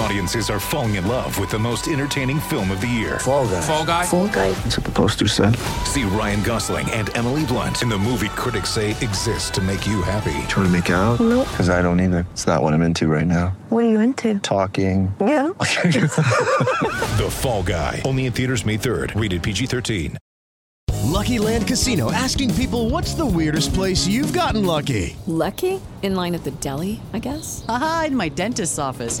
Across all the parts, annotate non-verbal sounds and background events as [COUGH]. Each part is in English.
Audiences are falling in love with the most entertaining film of the year. Fall guy. Fall guy. Fall guy. That's what the poster said. See Ryan Gosling and Emily Blunt in the movie critics say exists to make you happy. Trying to make it out? Nope. Because I don't either. It's not what I'm into right now. What are you into? Talking. Yeah. [LAUGHS] [LAUGHS] The Fall Guy. Only in theaters May 3rd. Rated PG-13. Lucky Land Casino asking people what's the weirdest place you've gotten lucky? Lucky? In line at the deli, I guess? Aha, in my dentist's office.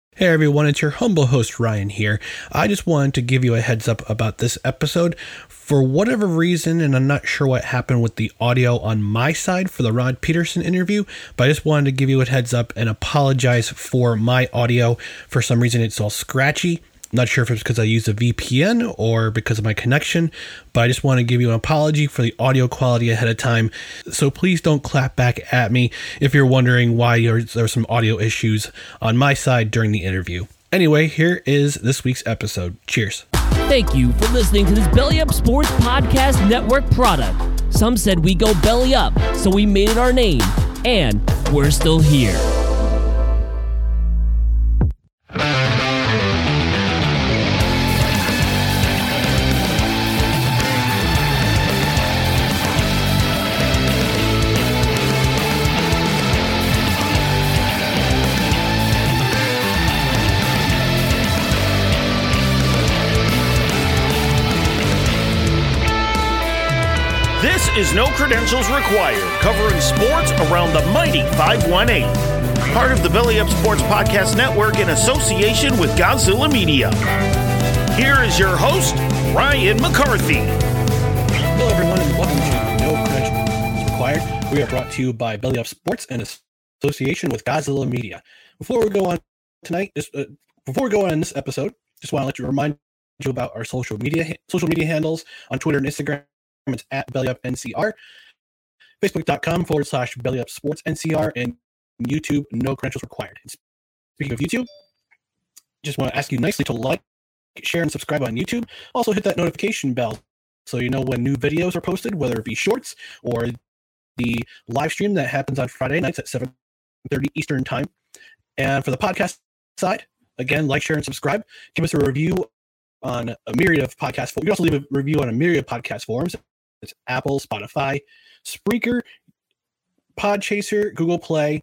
Hey everyone, it's your humble host Ryan here. I just wanted to give you a heads up about this episode. For whatever reason, and I'm not sure what happened with the audio on my side for the Rod Peterson interview, but I just wanted to give you a heads up and apologize for my audio. For some reason, it's all scratchy. Not sure if it's because I use a VPN or because of my connection, but I just want to give you an apology for the audio quality ahead of time. So please don't clap back at me if you're wondering why there are some audio issues on my side during the interview. Anyway, here is this week's episode. Cheers. Thank you for listening to this Belly Up Sports Podcast Network product. Some said we go belly up, so we made it our name, and we're still here. Is No Credentials Required, covering sports around the mighty 518. Part of the Belly Up Sports Podcast Network in association with Godzilla Media. Here is your host, Ryan McCarthy. Hello, everyone, and welcome to No Credentials Required. We are brought to you by Belly Up Sports in association with Godzilla Media. Before we go on tonight, just, uh, before we go on this episode, just want to let you remind you about our social media social media handles on Twitter and Instagram. It's at BellyUpNCR, Facebook.com forward slash BellyUpSportsNCR, and YouTube, no credentials required. And speaking of YouTube, just want to ask you nicely to like, share, and subscribe on YouTube. Also, hit that notification bell so you know when new videos are posted, whether it be shorts or the live stream that happens on Friday nights at 7:30 Eastern time. And for the podcast side, again, like, share, and subscribe. Give us a review on a myriad of podcast. You can also leave a review on a myriad of podcast forums. It's Apple, Spotify, Spreaker, Podchaser, Google Play,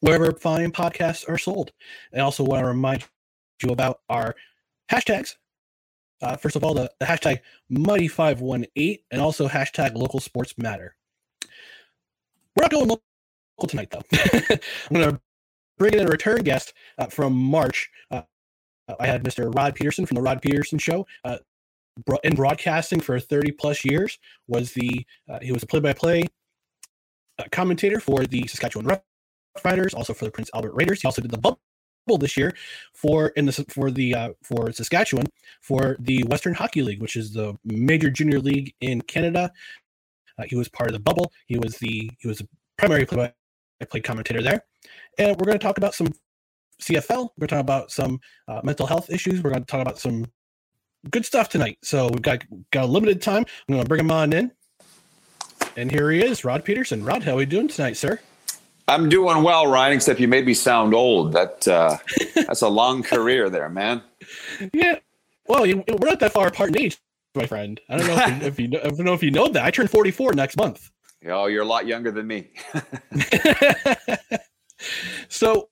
wherever fine podcasts are sold. And also want to remind you about our hashtags. Uh, first of all, the, the hashtag Mighty518 and also hashtag Local Sports Matter. We're not going local tonight, though. [LAUGHS] I'm going to bring in a return guest uh, from March. Uh, I had Mr. Rod Peterson from the Rod Peterson Show. In broadcasting for 30 plus years, was the uh, he was a play-by-play uh, commentator for the Saskatchewan Roughriders, also for the Prince Albert Raiders. He also did the bubble this year for in the for the uh, for Saskatchewan for the Western Hockey League, which is the major junior league in Canada. Uh, he was part of the bubble. He was the he was a primary play-by-play commentator there, and we're going to talk about some CFL. We're going to talk about some uh, mental health issues. We're going to talk about some good stuff tonight. So we've got got a limited time. I'm going to bring him on in, and here he is, Rod Peterson. Rod, how are we doing tonight, sir? I'm doing well, Ryan. Except you made me sound old. That uh, [LAUGHS] that's a long career there, man. Yeah. Well, you, we're not that far apart in age, my friend. I don't know if, you, [LAUGHS] if you know, I don't know if you know that. I turn 44 next month. Oh, you're a lot younger than me. [LAUGHS] so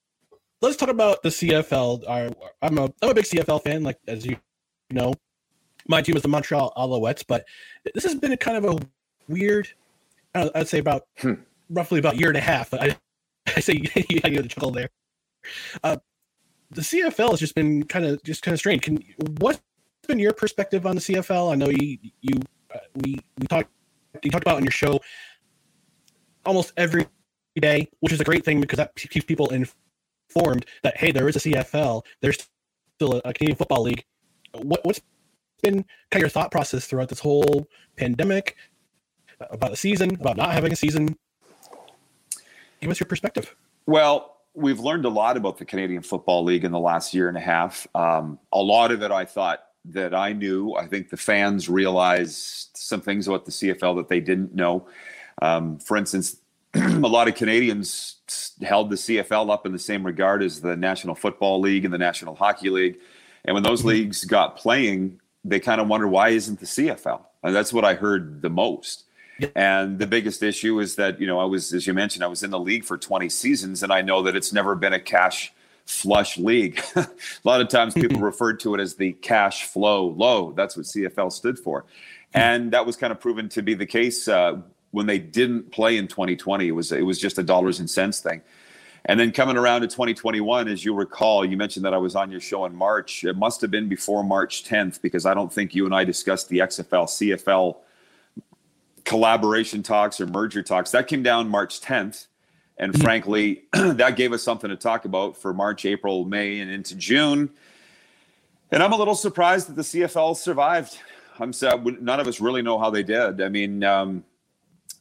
let's talk about the CFL. I'm a I'm a big CFL fan, like as you know. My team is the Montreal Alouettes, but this has been a kind of a weird. I'd say about hmm. roughly about a year and a half. I, [LAUGHS] I say [LAUGHS] you had a chuckle there. Uh, the CFL has just been kind of just kind of strange. Can what's been your perspective on the CFL? I know you you uh, we we talked you talked about on your show almost every day, which is a great thing because that keeps people informed that hey, there is a CFL. There's still a, Canadian Football League. What what's been kind of your thought process throughout this whole pandemic about the season, about not having a season? Give us your perspective. Well, we've learned a lot about the Canadian Football League in the last year and a half. Um, a lot of it I thought that I knew. I think the fans realized some things about the CFL that they didn't know. Um, for instance, [CLEARS THROAT] a lot of Canadians held the CFL up in the same regard as the National Football League and the National Hockey League. And when those mm-hmm. leagues got playing, they kind of wonder why isn't the CFL? And that's what I heard the most. And the biggest issue is that, you know, I was, as you mentioned, I was in the league for 20 seasons, and I know that it's never been a cash flush league. [LAUGHS] a lot of times people [LAUGHS] referred to it as the cash flow low. That's what CFL stood for. And that was kind of proven to be the case uh, when they didn't play in 2020. It was it was just a dollars and cents thing. And then coming around to 2021, as you recall, you mentioned that I was on your show in March. It must have been before March 10th because I don't think you and I discussed the XFL CFL collaboration talks or merger talks. That came down March 10th. And mm-hmm. frankly, [CLEARS THROAT] that gave us something to talk about for March, April, May, and into June. And I'm a little surprised that the CFL survived. I'm sad. None of us really know how they did. I mean, um,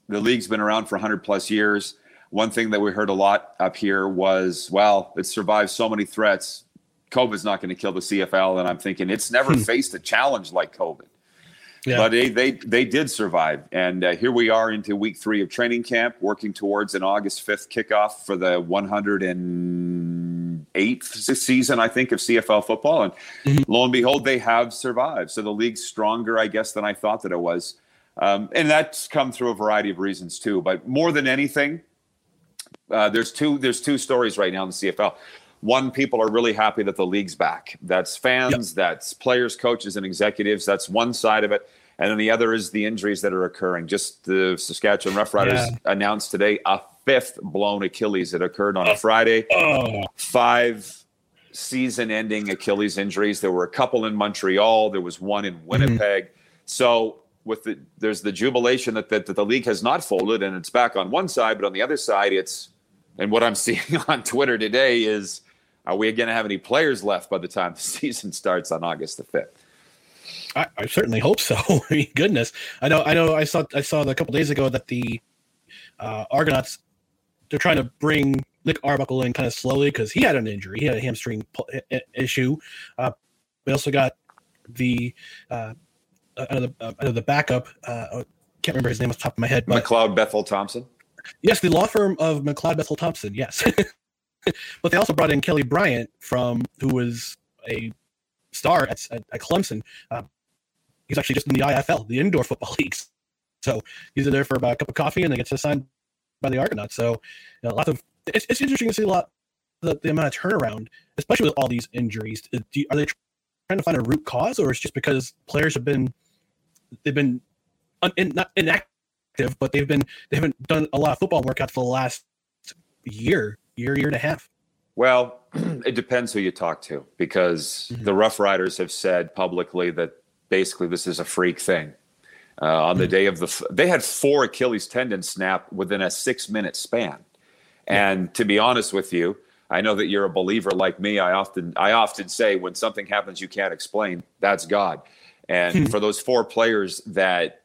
the league's been around for 100 plus years. One thing that we heard a lot up here was, well, it survived so many threats. COVID's not going to kill the CFL. And I'm thinking it's never hmm. faced a challenge like COVID. Yeah. But they, they they did survive, and uh, here we are into week three of training camp, working towards an August fifth kickoff for the 108th season, I think, of CFL football. And mm-hmm. lo and behold, they have survived. So the league's stronger, I guess, than I thought that it was, um, and that's come through a variety of reasons too. But more than anything, uh, there's two there's two stories right now in the CFL one people are really happy that the league's back that's fans yep. that's players coaches and executives that's one side of it and then the other is the injuries that are occurring just the saskatchewan roughriders yeah. announced today a fifth blown achilles that occurred on a friday oh. five season ending achilles injuries there were a couple in montreal there was one in mm-hmm. winnipeg mm-hmm. so with the there's the jubilation that, that, that the league has not folded and it's back on one side but on the other side it's and what i'm [LAUGHS] seeing on twitter today is are we going to have any players left by the time the [LAUGHS] season starts on August the fifth? I, I, certainly hope so. [LAUGHS] I mean, goodness, I know, I know. I saw, I saw a couple days ago that the uh, Argonauts they're trying to bring Nick Arbuckle in kind of slowly because he had an injury, he had a hamstring issue. Uh, we also got the uh, uh, uh, the backup. Uh, can't remember his name off the top of my head. But, McLeod Bethel Thompson. Yes, the law firm of McLeod Bethel Thompson. Yes. [LAUGHS] but they also brought in Kelly Bryant from who was a star at, at, at Clemson. Uh, he's actually just in the IFL, the indoor football [LAUGHS] leagues. So he's there for about a cup of coffee and then gets assigned by the Argonauts. So you know, lots of it's, it's interesting to see a lot the, the amount of turnaround, especially with all these injuries. Uh, you, are they trying to find a root cause, or it's just because players have been they've been un, in, not inactive, but they've been they haven't done a lot of football workouts for the last year year, year and a half? Well, [CLEARS THROAT] it depends who you talk to because mm-hmm. the Rough Riders have said publicly that basically this is a freak thing. Uh, on mm-hmm. the day of the, they had four Achilles tendon snap within a six minute span. And to be honest with you, I know that you're a believer like me. I often, I often say when something happens you can't explain, that's God. And hmm. for those four players that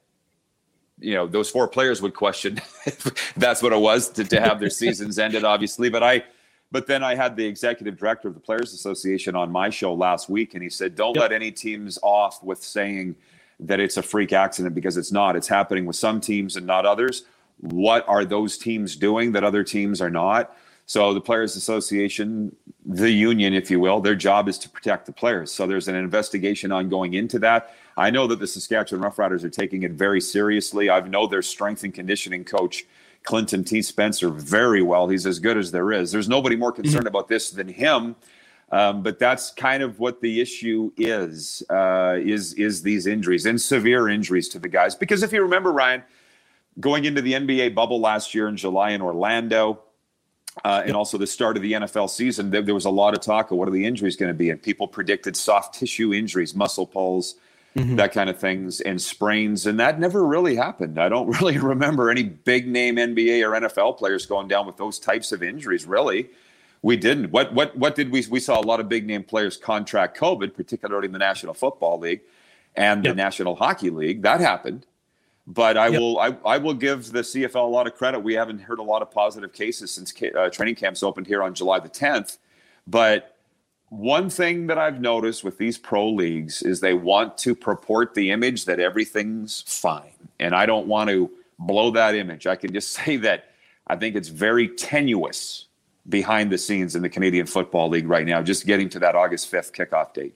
you know those four players would question [LAUGHS] that's what it was to, to have their [LAUGHS] seasons ended obviously. But i but then i had the executive director of the players association on my show last week and he said don't yep. let any teams off with saying that it's a freak accident because it's not. It's happening with some teams and not others. What are those teams doing that other teams are not so the players association the union if you will their job is to protect the players so there's an investigation ongoing into that I know that the Saskatchewan Roughriders are taking it very seriously. I know their strength and conditioning coach Clinton T. Spencer very well. He's as good as there is. There's nobody more concerned about this than him. Um, but that's kind of what the issue is uh, is is these injuries and severe injuries to the guys. Because if you remember, Ryan, going into the NBA bubble last year in July in Orlando, uh, and also the start of the NFL season, there, there, was a lot of talk of what are the injuries going to be, and people predicted soft tissue injuries, muscle pulls, mm-hmm. that kind of things, and sprains, and that never really happened. I don't [LAUGHS] really remember any big name NBA or NFL players going down with those types of injuries, really. We didn't. What what what did we we saw a lot of big name players contract COVID, particularly in the National Football League and yep. the National Hockey League. That happened. But I yep. will I, I will give the CFL a lot of credit. We haven't heard a lot of positive cases since uh, training camps opened here on July the 10th. But one thing that I've noticed with these pro leagues is they want to purport the image that everything's fine. And I don't want to blow that image. I can just [LAUGHS] say that I think it's very tenuous behind the scenes in the Canadian Football League right now, just getting to that August 5th kickoff date.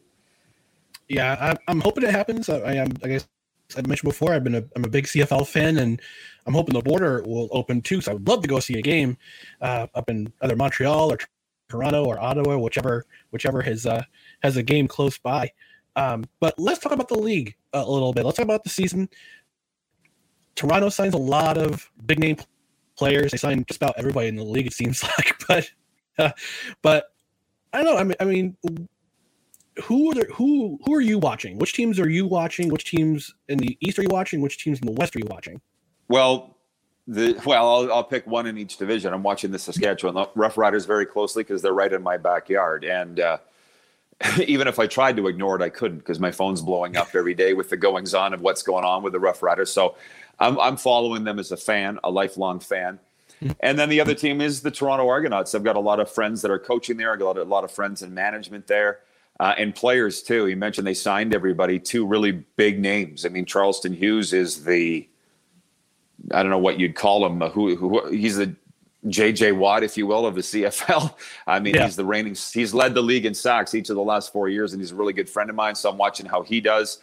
Yeah, I'm hoping it happens. I am, I guess I mentioned before, I've been a, I'm a big CFL fan, and I'm hoping the border will open too. So I would love to go see a game uh, up in either Montreal or Toronto or Ottawa, whichever whichever has uh, has a game close by. Um, but let's talk about the league a little bit. Let's talk about the season. Toronto signs a lot of big name players. They sign just about everybody in the league, it seems [LAUGHS] like. But uh, but I don't know. I mean, I mean, who are there, who who are you watching? Which teams are you watching? Which teams in the East are you watching? Which teams in the West are you watching? Well, the well, I'll, I'll pick one in each division. I'm watching the Saskatchewan Rough Riders very closely because they're right in my backyard, and uh, [LAUGHS] even if I tried to ignore it, I couldn't because my phone's blowing up every day with the goings on of what's going on with the Rough Riders. So I'm, I'm following them as a fan, a lifelong fan. Hmm. And then the other team is the Toronto Argonauts. I've got a lot of friends that are coaching there. I've got a lot of friends in management there. Uh, and players too. You mentioned they signed everybody, two really big names. I mean, Charleston Hughes is the, I don't know what you'd call him. Who, who he's the JJ Watt, if you will, of the CFL. [LAUGHS] I mean, yeah. he's the reigning. He's led the league in sacks each of the last four years, and he's a really good friend of mine. So I'm watching how he does.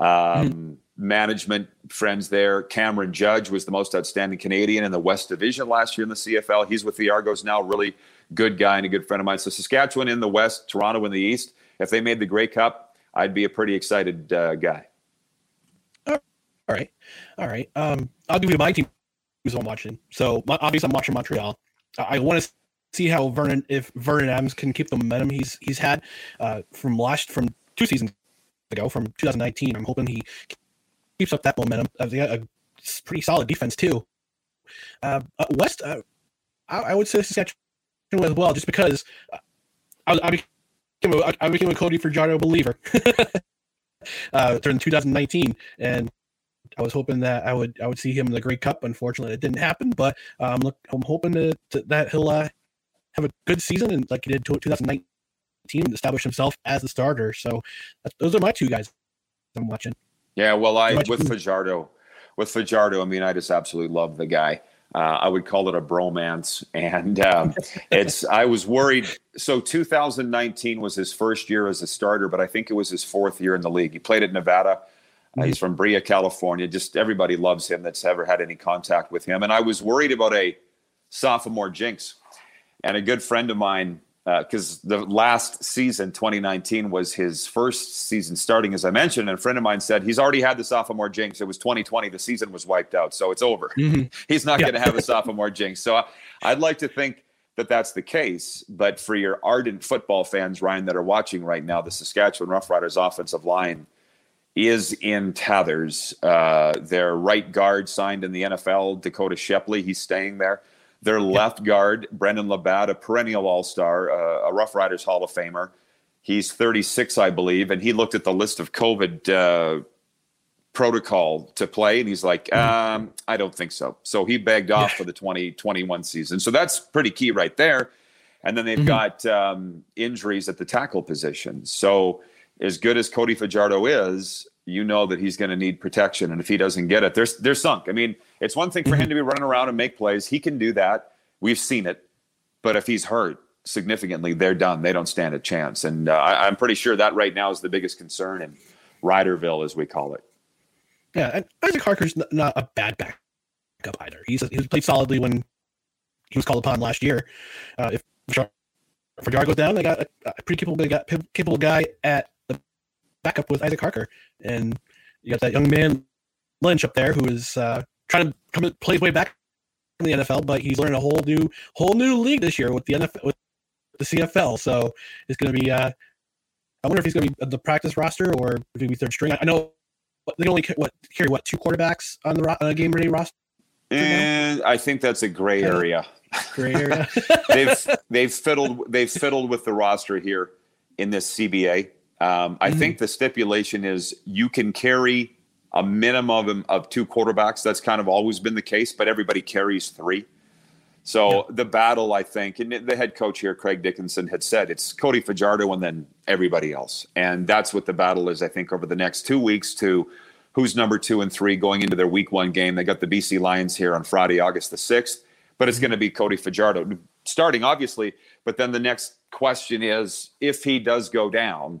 Um, mm-hmm. Management friends there. Cameron Judge was the most outstanding Canadian in the West Division last year in the CFL. He's with the Argos now. Really good guy and a good friend of mine. So Saskatchewan in the West, Toronto in the East if they made the Grey Cup, I'd be a pretty excited uh, guy. All right, all right. Um, I'll give you my team. Who's I'm watching. So obviously, I'm watching Montreal. I, I want to see how Vernon, if Vernon Adams can keep the momentum he's he's had uh, from last from two seasons ago, from 2019. I'm hoping he keeps up that momentum. Uh, they got a pretty solid defense too. Uh, uh West, uh, I, I, would say Saskatchewan as well, just because uh, I, I I became a Cody Fajardo believer [LAUGHS] uh, during 2019, and I was hoping that I would I would see him in the Grey Cup. Unfortunately, it didn't happen, but um, look, I'm hoping to, to, that he'll uh, have a good season and like he did 2019, establish himself as the starter. So those are my two guys I'm watching. Yeah, well, I with Fajardo, with Fajardo, I mean, I just absolutely love the guy. Uh, I would call it a bromance, and um, it's. I was worried. So 2019 was his first year as a starter, but I think it was his fourth year in the league. He played at Nevada. Uh, he's from Brea, California. Just everybody loves him that's ever had any contact with him. And I was worried about a sophomore jinx. And a good friend of mine because uh, the last season, 2019, was his first season starting, as I mentioned. And a friend of mine said he's already had the sophomore jinx. It was 2020. The season was wiped out, so it's over. Mm-hmm. [LAUGHS] He's not yeah. going to have a sophomore jinx. So I, I'd like to think that that's the case. But for your ardent football fans, Ryan, that are watching right now, the Saskatchewan Roughriders offensive line is in tatters. Uh, their right guard signed in the NFL, Dakota Shepley. He's staying there. Their left guard, Brendon LaBatte, a perennial All Star, uh, a Rough Riders Hall of Famer. He's 36, I believe, and he looked at the list of COVID uh, protocol to play, and he's like, mm-hmm. um, I don't think so. So he begged off yeah. for the 2021 season. So that's pretty key right there. And then they've mm-hmm. got um, injuries at the tackle position. So as good as Cody Fajardo is, you know that he's going to need protection, and if he doesn't get it, they're they're sunk. I mean, it's one thing for him mm-hmm. to be running around and make plays; he can do that. We've seen it, but if he's hurt significantly, they're done. They don't stand a chance, and uh, I, am pretty sure that right now is the biggest concern in Riderville, as we call it. Yeah, and Isaac Harker's not a bad backup either. He's he's played solidly when he was called upon last year. Uh, if Fajar goes down, they got a, a pretty capable, got capable guy at the backup with Isaac Harker, and you got that young man Lynch up there who is uh, trying to come play his way back in the NFL, but he's learning a whole new whole new league this year with the NFL with the CFL. So it's going to be. Uh, I wonder if he's going to be the practice roster or if he'll be third string. I know they only what carry what two quarterbacks on the uh, game ready roster. And I think that's a gray area. Gray area. [LAUGHS] [LAUGHS] they've they've fiddled they've fiddled with the roster here in this CBA. Um, I mm-hmm. think the stipulation is you can carry a minimum of, two quarterbacks. That's kind of always been the case, but everybody carries three. So yeah. the battle, I think, and the head coach here, Craig Dickenson, had said it's Cody Fajardo and then everybody else, and that's what the battle is. I think over the next two weeks to who's number two and three going into their week one game. They got the BC Lions here on Friday, August the sixth, but it's mm-hmm. going to be Cody Fajardo starting, obviously. But then the next question is if he does go down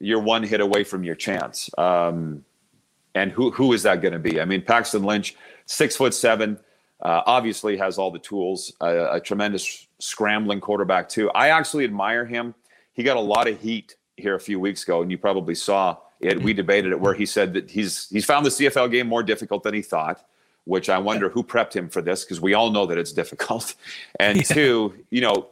you're one hit away from your chance. Um, and who who is that going to be? I mean, Paxton Lynch, six foot seven, uh, obviously has all the tools. A, a, tremendous scrambling quarterback too. I actually admire him. He got a lot of heat here a few weeks ago, and you probably saw it. We debated it where he said that he's he's found the CFL game more difficult than he thought. Which I wonder who prepped him for this because we all know that it's [LAUGHS] difficult. And yeah. two, you know,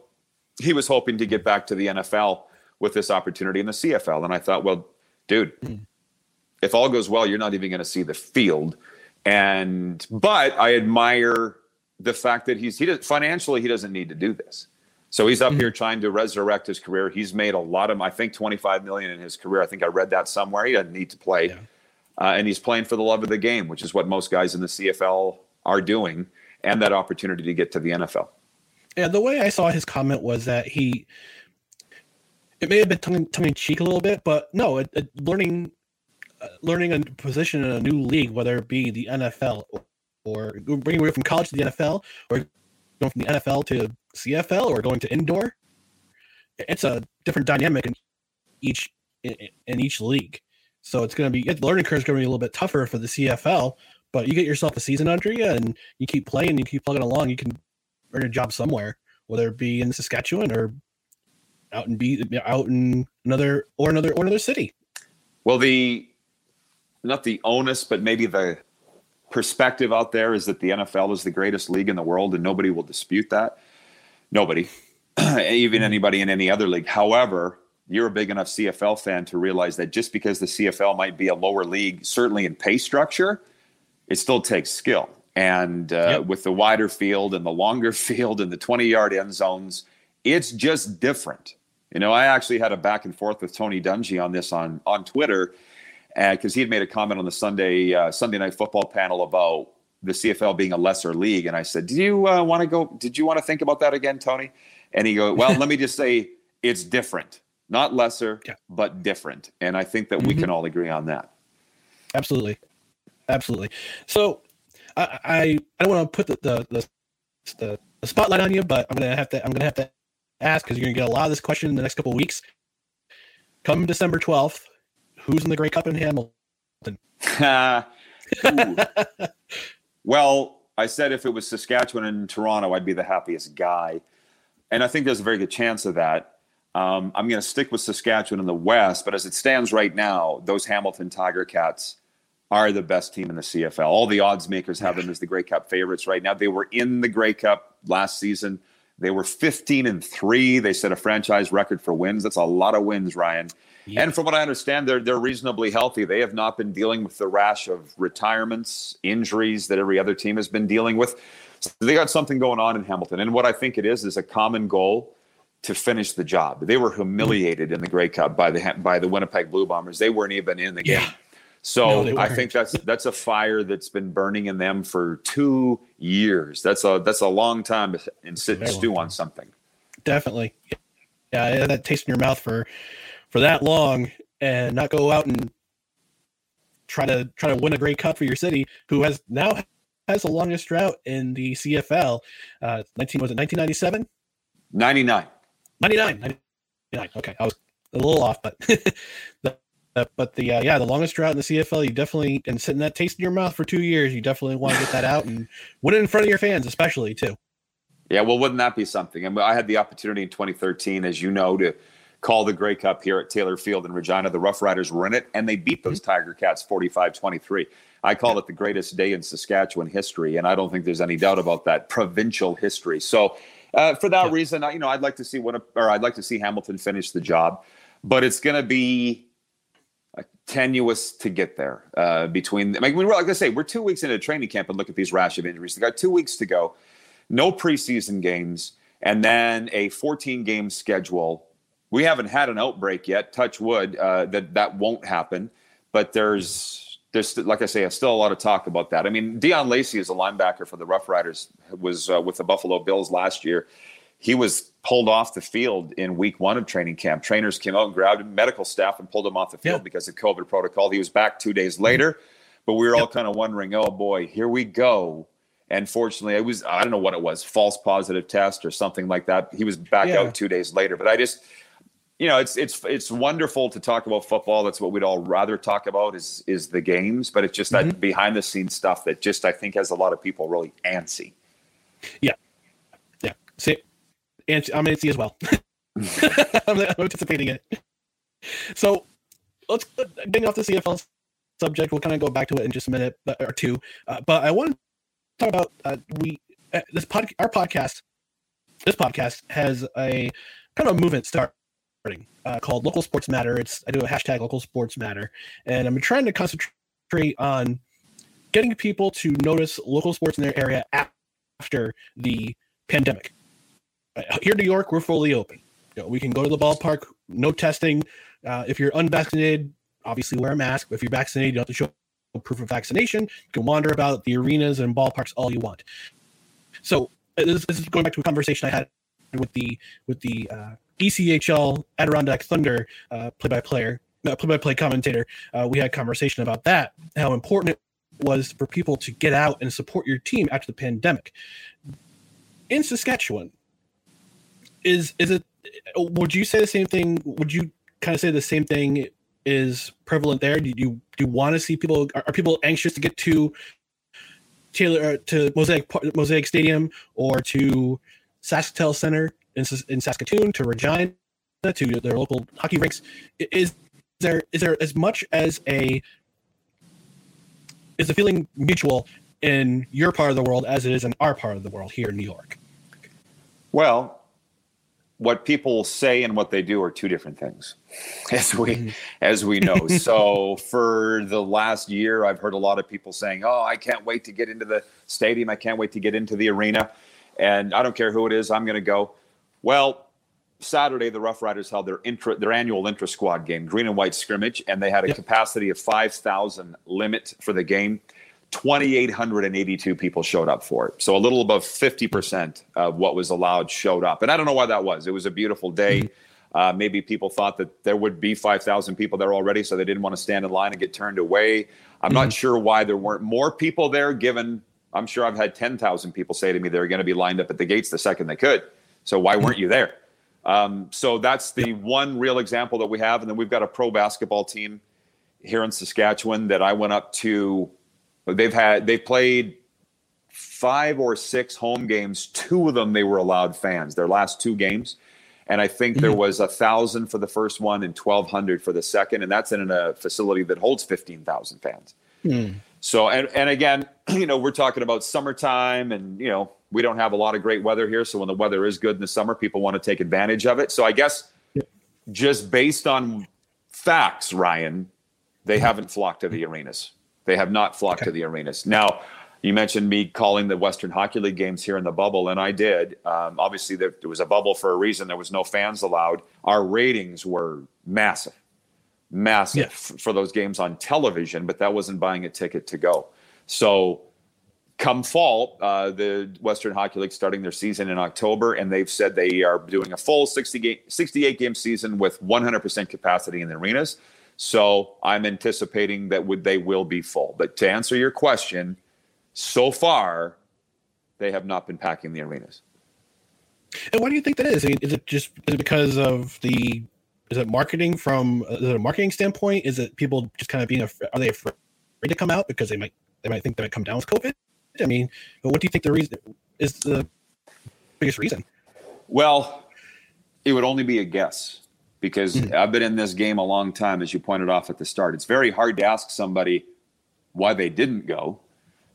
he was hoping to get back to the NFL with this opportunity in the CFL. And I thought, well, dude, mm. if all goes well, you're not even going to see the field. And but I admire the fact that he's he does, financially he doesn't need to do this. So he's up mm here trying to resurrect his career. He's made a lot of, I think, 25 million in his career. I think I read that somewhere. He doesn't need to play, yeah. uh, and he's playing for the love of the game, which is what most guys in the CFL are doing, and that opportunity to get to the NFL. Yeah, the way I saw his comment was that he it may have been tongue, tongue in cheek a little bit, but no, it, it, learning uh, learning a position in a new league, whether it be the NFL or, or bringing away from college to the NFL, or going from the NFL to CFL, or going to indoor, it's a different dynamic in each in, in each league. So it's going to be the learning curve is going to be a little bit tougher for the CFL, but you get yourself a season under you and you keep playing, you keep plugging along, you can earn a job somewhere, whether it be in Saskatchewan or out and be out in another or another or another city. Well, the not the onus, but maybe the perspective out there is that the NFL is the greatest league in the world, and nobody will dispute that. Nobody, [CLEARS THROAT] even anybody in any other league. However, you're a big enough CFL fan to realize that just because the CFL might be a lower league, certainly in pay structure, it still takes skill. And uh, yep. with the wider field and the longer [LAUGHS] field and the 20 yard end zones, it's just different. You know, I actually had a back and forth with Tony Dungy on this on on Twitter because he had made a comment on the Sunday uh, Sunday night football panel about the CFL being a lesser league, and I said, "Do you uh, want to go? Did you want to think about that again, Tony?" And he goes, "Well, let me just say it's different, not lesser, yeah. but different." And I think that mm-hmm. we can all agree on that. Absolutely, absolutely. So I I, I don't want to put the the, the the the spotlight on you, but I'm gonna have to I'm gonna have to ask because you're going to get a lot of this question in the next couple weeks. Come December 12th, who's in the Grey Cup in Hamilton? [LAUGHS] well, I said if it was Saskatchewan and Toronto, I'd be the happiest guy. And I think there's a very good chance of that. Um, I'm going to stick with Saskatchewan in the West, but as it stands right now, those Hamilton Tiger Cats are the best team in the CFL. All the odds makers have them as the Grey Cup favorites right now. They were in the Grey Cup last season. They were 15 and three. They set a franchise record for wins. That's a lot of wins, Ryan. Yeah. And from what I understand, they're they're reasonably healthy. They have not been dealing with the rash of retirements, injuries that every other team has been dealing with. So they got something going on in Hamilton. And what I think it is is a common goal to finish the job. They were humiliated in the Grey Cup by the by the Winnipeg Blue Bombers. They weren't even in the game. Yeah. So No, I think that's that's a fire that's been burning in them for two years. That's a that's a long time to sit and stew on something. Definitely. Yeah, that taste in your mouth for for that long and not go out and try to try to win a Grey Cup for your city, who has now has the longest drought in the CFL. Uh, 19 was it 1997? 99. 99. 99. Okay, I was a little off, but [LAUGHS] the, uh, but the uh, yeah, the longest drought in the CFL. You definitely and sitting that taste in your mouth for two years. You definitely want to get that out and win it in front of your fans, especially too. Yeah, well, wouldn't that be something? I, mean, I had the opportunity in 2013, as you know, to call the Grey Cup here at Taylor Field in Regina. The Rough Riders were in it, and they beat those Tiger Cats 45 23. I call it the greatest day in Saskatchewan history, and I don't think there's any doubt about that provincial history. So, uh, for that reason, I- you know, I'd like to see what, or I'd like to see Hamilton finish the job, but it's going to be tenuous to get there uh, between. I mean, we're like I say, we're two weeks into training camp and look at these rash of injuries. They got two weeks to go, no preseason games, and then a 14 game schedule. We haven't had an outbreak yet. Touch wood uh, that that won't happen, but there's there's like I say, still a lot of talk about that. I mean, Deon Lacey is a linebacker for the Rough Riders. Was uh, with the Buffalo Bills last year. He was pulled off the field in week one of training camp. Trainers came out and grabbed him, medical staff, and pulled him off the field because of COVID protocol. He was back two days later, but we were all kind of wondering, oh boy, here we go. And fortunately, it was I don't know what it was, false positive test or something like that. He was back Yeah. out two days later. But I just you know, it's it's it's wonderful to talk about football. That's what we'd all rather talk about is is the games, but it's just that mm-hmm. behind the scenes stuff that just I think has a lot of people really antsy. Yeah, yeah. See, and I'm antsy as well. [LAUGHS] I'm, I'm anticipating it. So let's getting off the CFL subject. We'll kind of go back to it in just a minute or two. Uh, but I want to talk about uh, we uh, this pod our podcast. This podcast has a kind of a movement starting uh, called Local Sports Matter. It's I do a hashtag Local Sports Matter, and I'm trying to concentrate on getting people to notice local sports in their area after the pandemic. Here in New York, we're fully open. You know, we can go to the ballpark, no testing. Uh, if you're unvaccinated, obviously wear a mask. If you're vaccinated, you don't have to show proof of vaccination. You can wander about the arenas and ballparks all you want. So uh, this, this is going back to a conversation I had with the with the uh, ECHL Adirondack Thunder uh, play-by-player, uh, play-by-play commentator. We had a conversation about that, how important it was for people to get out and support your team after the pandemic. In Saskatchewan, is is it? Would you say the same thing? Would you kind of say the same thing is prevalent there? Do you do you want to see people? Are, are people anxious to get to Taylor uh, to Mosaic Mosaic Stadium or to Sasktel Center in, in Saskatoon to Regina to their local hockey rinks? Is there is there as much as a is the feeling mutual in your part of the world as it is in our part of the world here in New York? Well, what people say and what they do are two different things, [LAUGHS] as we mm-hmm. as we know. [LAUGHS] so for the last year, I've heard a lot of people saying, "Oh, I can't wait to get into the stadium. I can't wait to get into the arena." And I don't care who it is, I'm going to go. Well, Saturday, the Rough Riders held their intra, their annual intra squad game, green and white scrimmage, and they had a capacity of 5,000 limit for the game. 2,882 people showed up for it. So a little above 50% of what was allowed showed up. And I don't know why that was. It was a beautiful day. Uh, maybe people thought that there would be 5,000 people there already, so they didn't want to stand in line and get turned away. I'm not sure why there weren't more people there, given I'm sure I've had 10,000 people say to me they're going to be lined up at the gates the second they could. So why weren't you there? Um, so that's the one real example that we have. And then we've got a pro basketball team here in Saskatchewan that I went up to. They've had, they've played five or six home games. Two of them, they were allowed fans, their last two games. And I think there mm-hmm. was a thousand for the first one and 1,200 for the second. And that's in a facility that holds 15,000 fans. Mm. So, and, and again, [CLEARS THROAT] you know, we're talking about summertime and, you know, we don't have a lot of great weather here. So when the weather is good in the summer, people want to take advantage of it. So I guess just based on facts, Ryan, they haven't flocked to the arenas. They have not flocked to the arenas. Now, you mentioned me calling the Western Hockey League games here in the bubble, and I did. Um, obviously, there, there was a bubble for a reason. There was no fans allowed. Our ratings were massive massive f- for those games on television, but that wasn't buying a ticket to go. So come fall, uh, the Western Hockey League starting their season in October, and they've said they are doing a full 60 game, 68 game season with 100% capacity in the arenas. So I'm anticipating that would they will be full. But to answer your question, so far they have not been packing the arenas. And why do you think that is? I mean, is it just is it because of the is it marketing from is it a marketing standpoint? Is it people just kind of being afraid, are they afraid to come out because they might they might think they might come down with COVID? I mean, but what do you think the reason is the biggest reason? Well, it would only be a guess because Mm-hmm. I've been in this game a long time, as you pointed off at the start. It's very hard to ask somebody why they didn't go.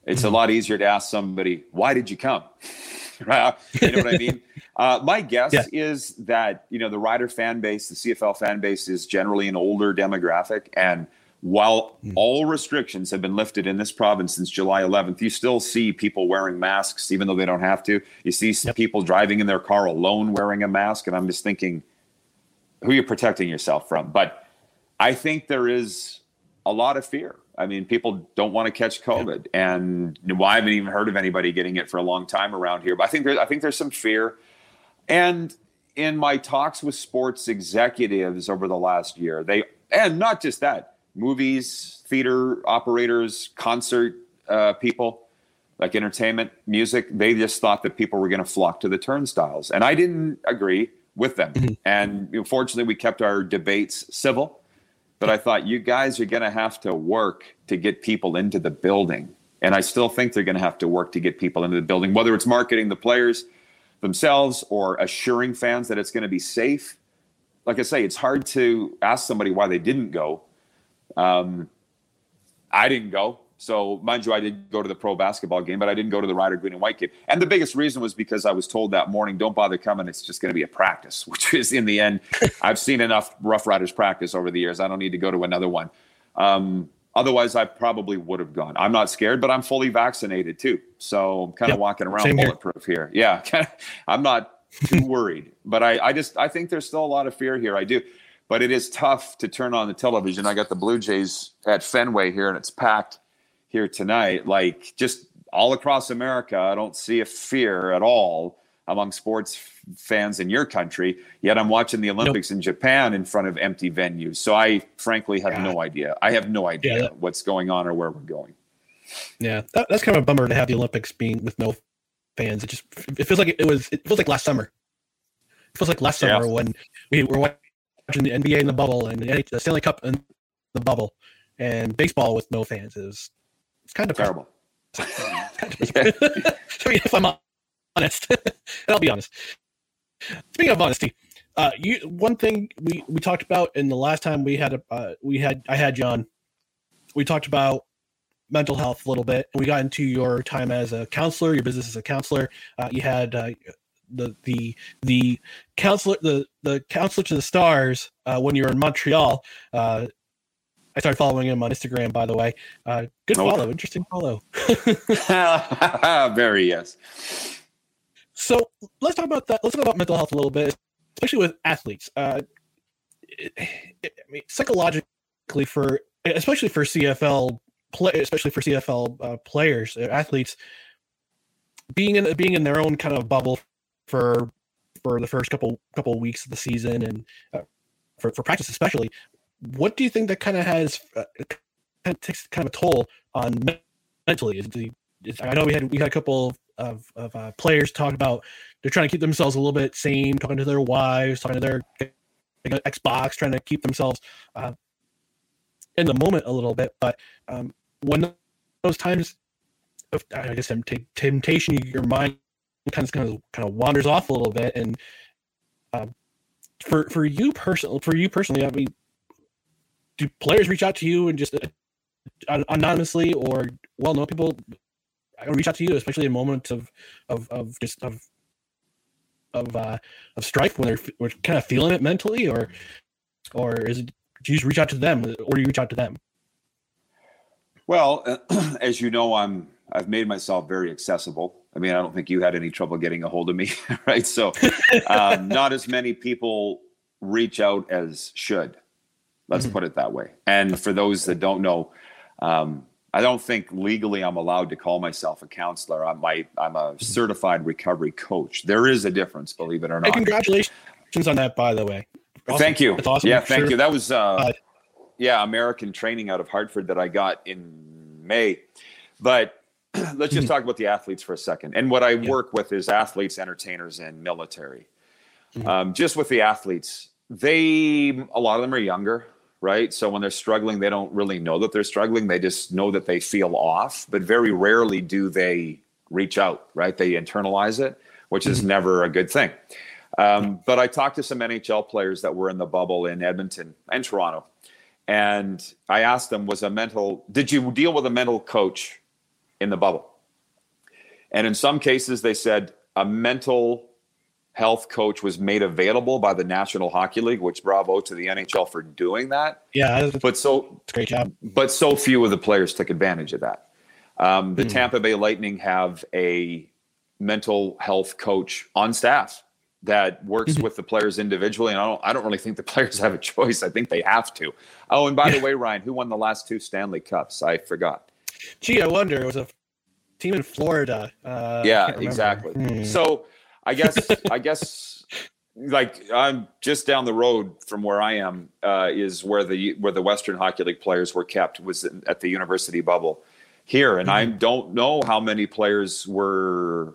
It's a lot easier to ask somebody, why did you come? [LAUGHS] right? You know what I mean? [LAUGHS] Uh, my guess Yeah. is that, you know, the rider fan base, the CFL fan base is generally an older demographic. And while Mm. all restrictions have been lifted in this province since July 11th, you still see people wearing masks, even though they don't have to. You see some people driving in their car alone wearing a mask. And I'm just thinking, who you're you protecting yourself from? But I think there is a lot of fear. I mean, people don't want to catch COVID, and well, I haven't even heard of anybody getting it for a long time around here. But I think there, I think there's some fear, and in my talks with sports executives over the last year, they and not just that, movies, theater operators, concert uh, people, like entertainment, music, they just thought that people were going to flock to the turnstiles. And I didn't agree with them. And you know, fortunately, we kept our debates civil. But I thought you guys are going to have to work to get people into the building. And I still think they're going to have to work to get people into the building, whether it's marketing the players themselves or assuring fans that it's going to be safe. Like I say, it's hard to ask somebody why they didn't go. Um, I didn't go. So, mind you, I did go to the pro basketball game, but I didn't go to the Rider Green and White game. And the biggest reason was because I was told that morning, don't bother coming. It's just going to be a practice, [LAUGHS] which is in the end, [LAUGHS] I've seen enough Rough Riders practice over the years. I don't need to go to another one. Um, otherwise, I probably would have gone. I'm not scared, but I'm fully vaccinated too. So, I'm kind of Yep, walking around same here. bulletproof here. Yeah, [LAUGHS] I'm not too worried, but I, I just I think there's still a lot of fear here. I do, but it is tough to turn on the television. I got the Blue Jays at Fenway here, and it's packed here tonight. Like just all across America, I don't see a fear at all among sports fans in your country. Yet I'm watching the Olympics in Japan in front of empty venues. So I frankly have no idea. I have no idea Yeah. what's going on or where we're going. Yeah, that, that's kind of a bummer to have the Olympics being with no fans. It just it feels like it was it feels like last summer. It feels like last Yeah. summer when we were watching the NBA in the bubble and the the Stanley Cup in the bubble and baseball with no fans. It was it's kind of Terrible. [LAUGHS] [LAUGHS] [LAUGHS] I mean, if I'm honest, and I'll be honest. Speaking of honesty, uh, you one thing we we talked about in the last time we had a uh, we had I had John. We talked about mental health a little bit. We got into your time as a counselor, your business as a counselor. Uh, you had uh, the the the counselor the the counselor to the stars uh, when you were in Montreal. I started following him on Instagram, by the way. Uh, good Oh. follow, interesting follow. [LAUGHS] [LAUGHS] Very yes. So let's talk about that. Let's talk about mental health a little bit, especially with athletes. Uh, it, it, I mean, psychologically, for especially for CFL play, especially for CFL uh, players, uh, athletes, being in being in their own kind of bubble for for the first couple couple weeks of the season and uh, for for practice especially. What do you think that kind of has uh, kind of takes kind of a toll on mentally? Is the is, I know we had we had a couple of of uh, players talk about they're trying to keep themselves a little bit sane, talking to their wives, talking to their like, Xbox, trying to keep themselves uh, in the moment a little bit. But um, when those times, of, I guess tempt- temptation, your mind kind of kind of kind of wanders off a little bit. And um, for for you personally, for you personally, I mean, do players reach out to you and just uh, anonymously, or well known people reach out to you, especially in moments of of of just of of uh of strife when they're, when kind of feeling it mentally, or or is it do you just reach out to them, or do you reach out to them? Well, [CLEARS THROAT] as you know, I'm I've made myself very accessible. I mean, I don't think you had any trouble getting a hold of me, [LAUGHS] right? So, um, not as many people reach out as should. Let's put it that way. And for those that don't know, um, I don't think legally I'm allowed to call myself a counselor. I'm my, I'm a certified recovery coach. There is a difference, believe it or Hey, not. congratulations on that, by the way. Awesome. Thank you. That's awesome. Yeah, thank sure- you. That was uh, Uh, yeah, American training out of Hartford that I got in May. But [CLEARS THROAT] let's just talk about the athletes for a second. And what I work with is athletes, entertainers, and military. Um, just with the athletes, they a lot of them are younger, right? So when they're struggling, they don't really know that they're struggling. They just know that they feel off, but very rarely do they reach out, right? They internalize it, which is never a good thing. Um, but I talked to some NHL players that were in the bubble in Edmonton and Toronto, and I asked them, "Was a mental? Did you deal with a mental coach in the bubble?" And in some cases, they said a mental health coach was made available by the National Hockey League, which bravo to the NHL for doing that. Yeah, But so great job. but so few of the players took advantage of that. Um, the Tampa Bay Lightning have a mental health coach on staff that works with the players individually, and I don't, I don't really think the [LAUGHS] players have a choice. I think they have to. Oh, and by the way, Ryan, who won the last two Stanley Cups? I forgot. Gee, I wonder. It was a team in Florida. Uh, yeah, exactly. Hmm. So I guess [LAUGHS] I guess like I'm just down the road from where I am uh, is where the where the Western Hockey League players were kept was at the university bubble here, and I don't know how many players were.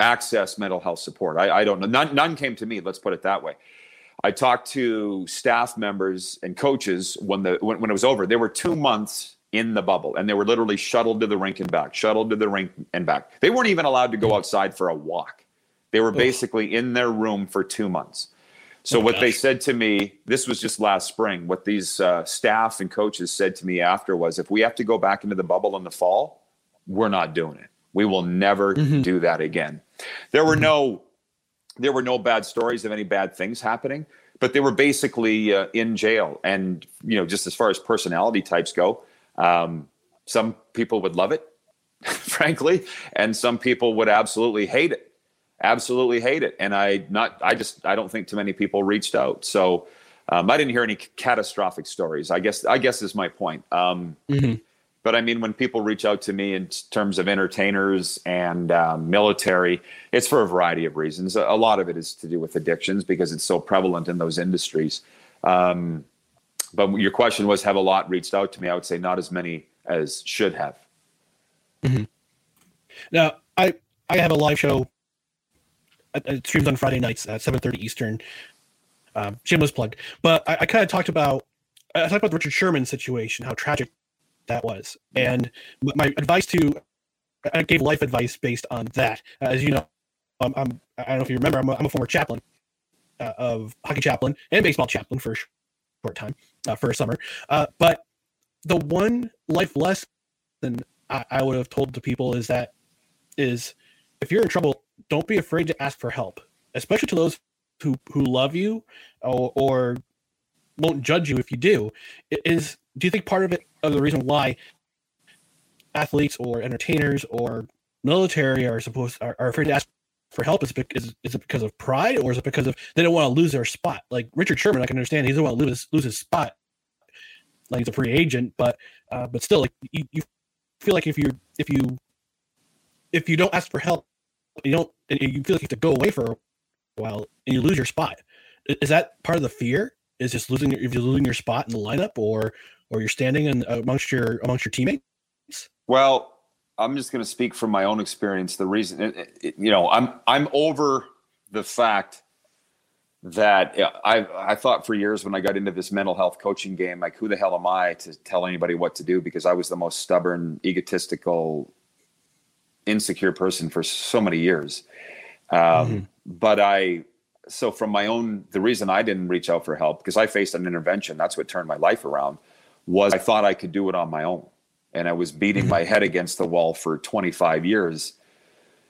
Access mental health support. I, I don't know. None, none came to me. Let's put it that way. I talked to staff members and coaches when the when, when it was over. There were two months in the bubble, and they were literally shuttled to the rink and back, shuttled to the rink and back. They weren't even allowed to go outside for a walk. They were basically in their room for two months. So Oh, what they said to me, this was just last spring. What these uh, staff and coaches said to me after was, if we have to go back into the bubble in the fall, we're not doing it. We will never do that again. There were no there were no bad stories of any bad things happening, but they were basically uh, in jail. And you know, just as far as personality types go, um, some people would love it, [LAUGHS] frankly, and some people would absolutely hate it. Absolutely hate it. And I not I just I don't think too many people reached out. So um, I didn't hear any catastrophic stories. I guess I guess is my point. Um, but I mean, when people reach out to me in terms of entertainers and um, military, it's for a variety of reasons. A lot of it is to do with addictions because it's so prevalent in those industries. Um, but your question was, have a lot reached out to me? I would say not as many as should have. Now, I I have a live show. It streams on Friday nights at seven thirty Eastern. Um, shameless plug, but I, I kind of talked about I talked about the Richard Sherman situation, how tragic that was, and my advice to I gave life advice based on that. As you know, um, I'm I don't know if you remember, I'm a, I'm a former chaplain uh, of hockey chaplain and baseball chaplain for a short time uh, for a summer. Uh, but the one life lesson I, I would have told to people is that is if you're in trouble, don't be afraid to ask for help, especially to those who who love you or, or won't judge you if you do. I- Is do you think part of it of the reason why athletes or entertainers or military are supposed are, are afraid to ask for help is, is is it because of pride or is it because of they don't want to lose their spot? Like Richard Sherman, I can understand he doesn't want to lose lose his spot. Like he's a free agent, but uh, but still, like you, you feel like if you if you if you don't ask for help, you don't you feel like you have to go away for a while and you lose your spot. Is that part of the fear is just losing if you're losing your spot in the lineup or or you're standing in, amongst your amongst your teammates? Well, I'm just going to speak from my own experience. The reason, it, it, you know, I'm I'm over the fact that I I thought for years when I got into this mental health coaching game, like who the hell am I to tell anybody what to do? Because I was the most stubborn, egotistical, insecure person for so many years. Um, mm-hmm. But I, so from my own, the reason I didn't reach out for help because I faced an intervention. That's what turned my life around. Was I thought I could do it on my own, and I was beating my head against the wall for 25 years,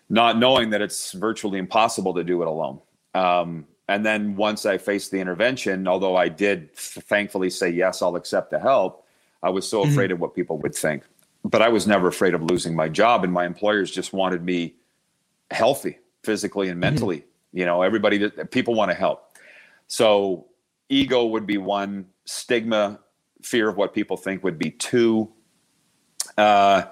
not knowing that it's virtually impossible to do it alone. Um, and then once I faced the intervention, although I did thankfully say, yes, I'll accept the help, I was so mm-hmm. afraid of what people would think. But I was never afraid of losing my job. And my employers just wanted me healthy physically and mm-hmm. mentally. Mm-hmm. You know, everybody, people want to help. So ego would be one, stigma, fear of what people think would be too. Uh,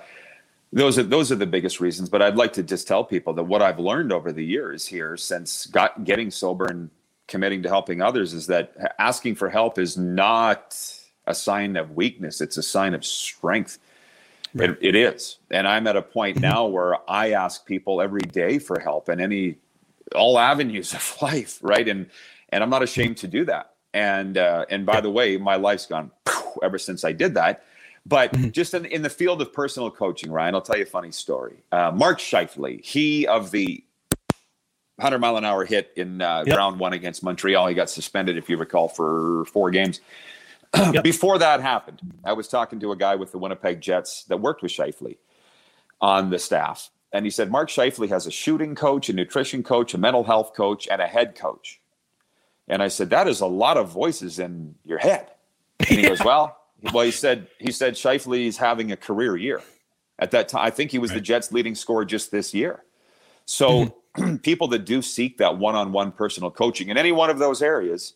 those are those are the biggest reasons but i'd like to just tell people that what i've learned over the years here since got getting sober and committing to helping others is that asking for help is not a sign of weakness it's a sign of strength right. it, it is and i'm at a point mm-hmm. now where i ask people every day for help in any all avenues of [LAUGHS] life right and and i'm not ashamed to do that and uh, and by the way my life's gone ever since i did that but mm-hmm. just in, in, the field of personal coaching, Ryan, I'll tell you a funny story. Uh, Mark Scheifele, he of the 100 mile an hour hit in uh, yep. round one against Montreal, he got suspended, if you recall, for four games. [CLEARS THROAT] Yep. Before that happened, I was talking to a guy with the Winnipeg Jets that worked with Scheifele on the staff. And he said, Mark Scheifele has a shooting coach, a nutrition coach, a mental health coach, and a head coach. And I said, that is a lot of voices in your head. And he [LAUGHS] yeah. goes, well, well, he said he said Scheifele is having a career year. At that time, I think he was right. the Jets' leading scorer just this year. So mm-hmm. [CLEARS THROAT] people that do seek that one-on-one personal coaching in any one of those areas,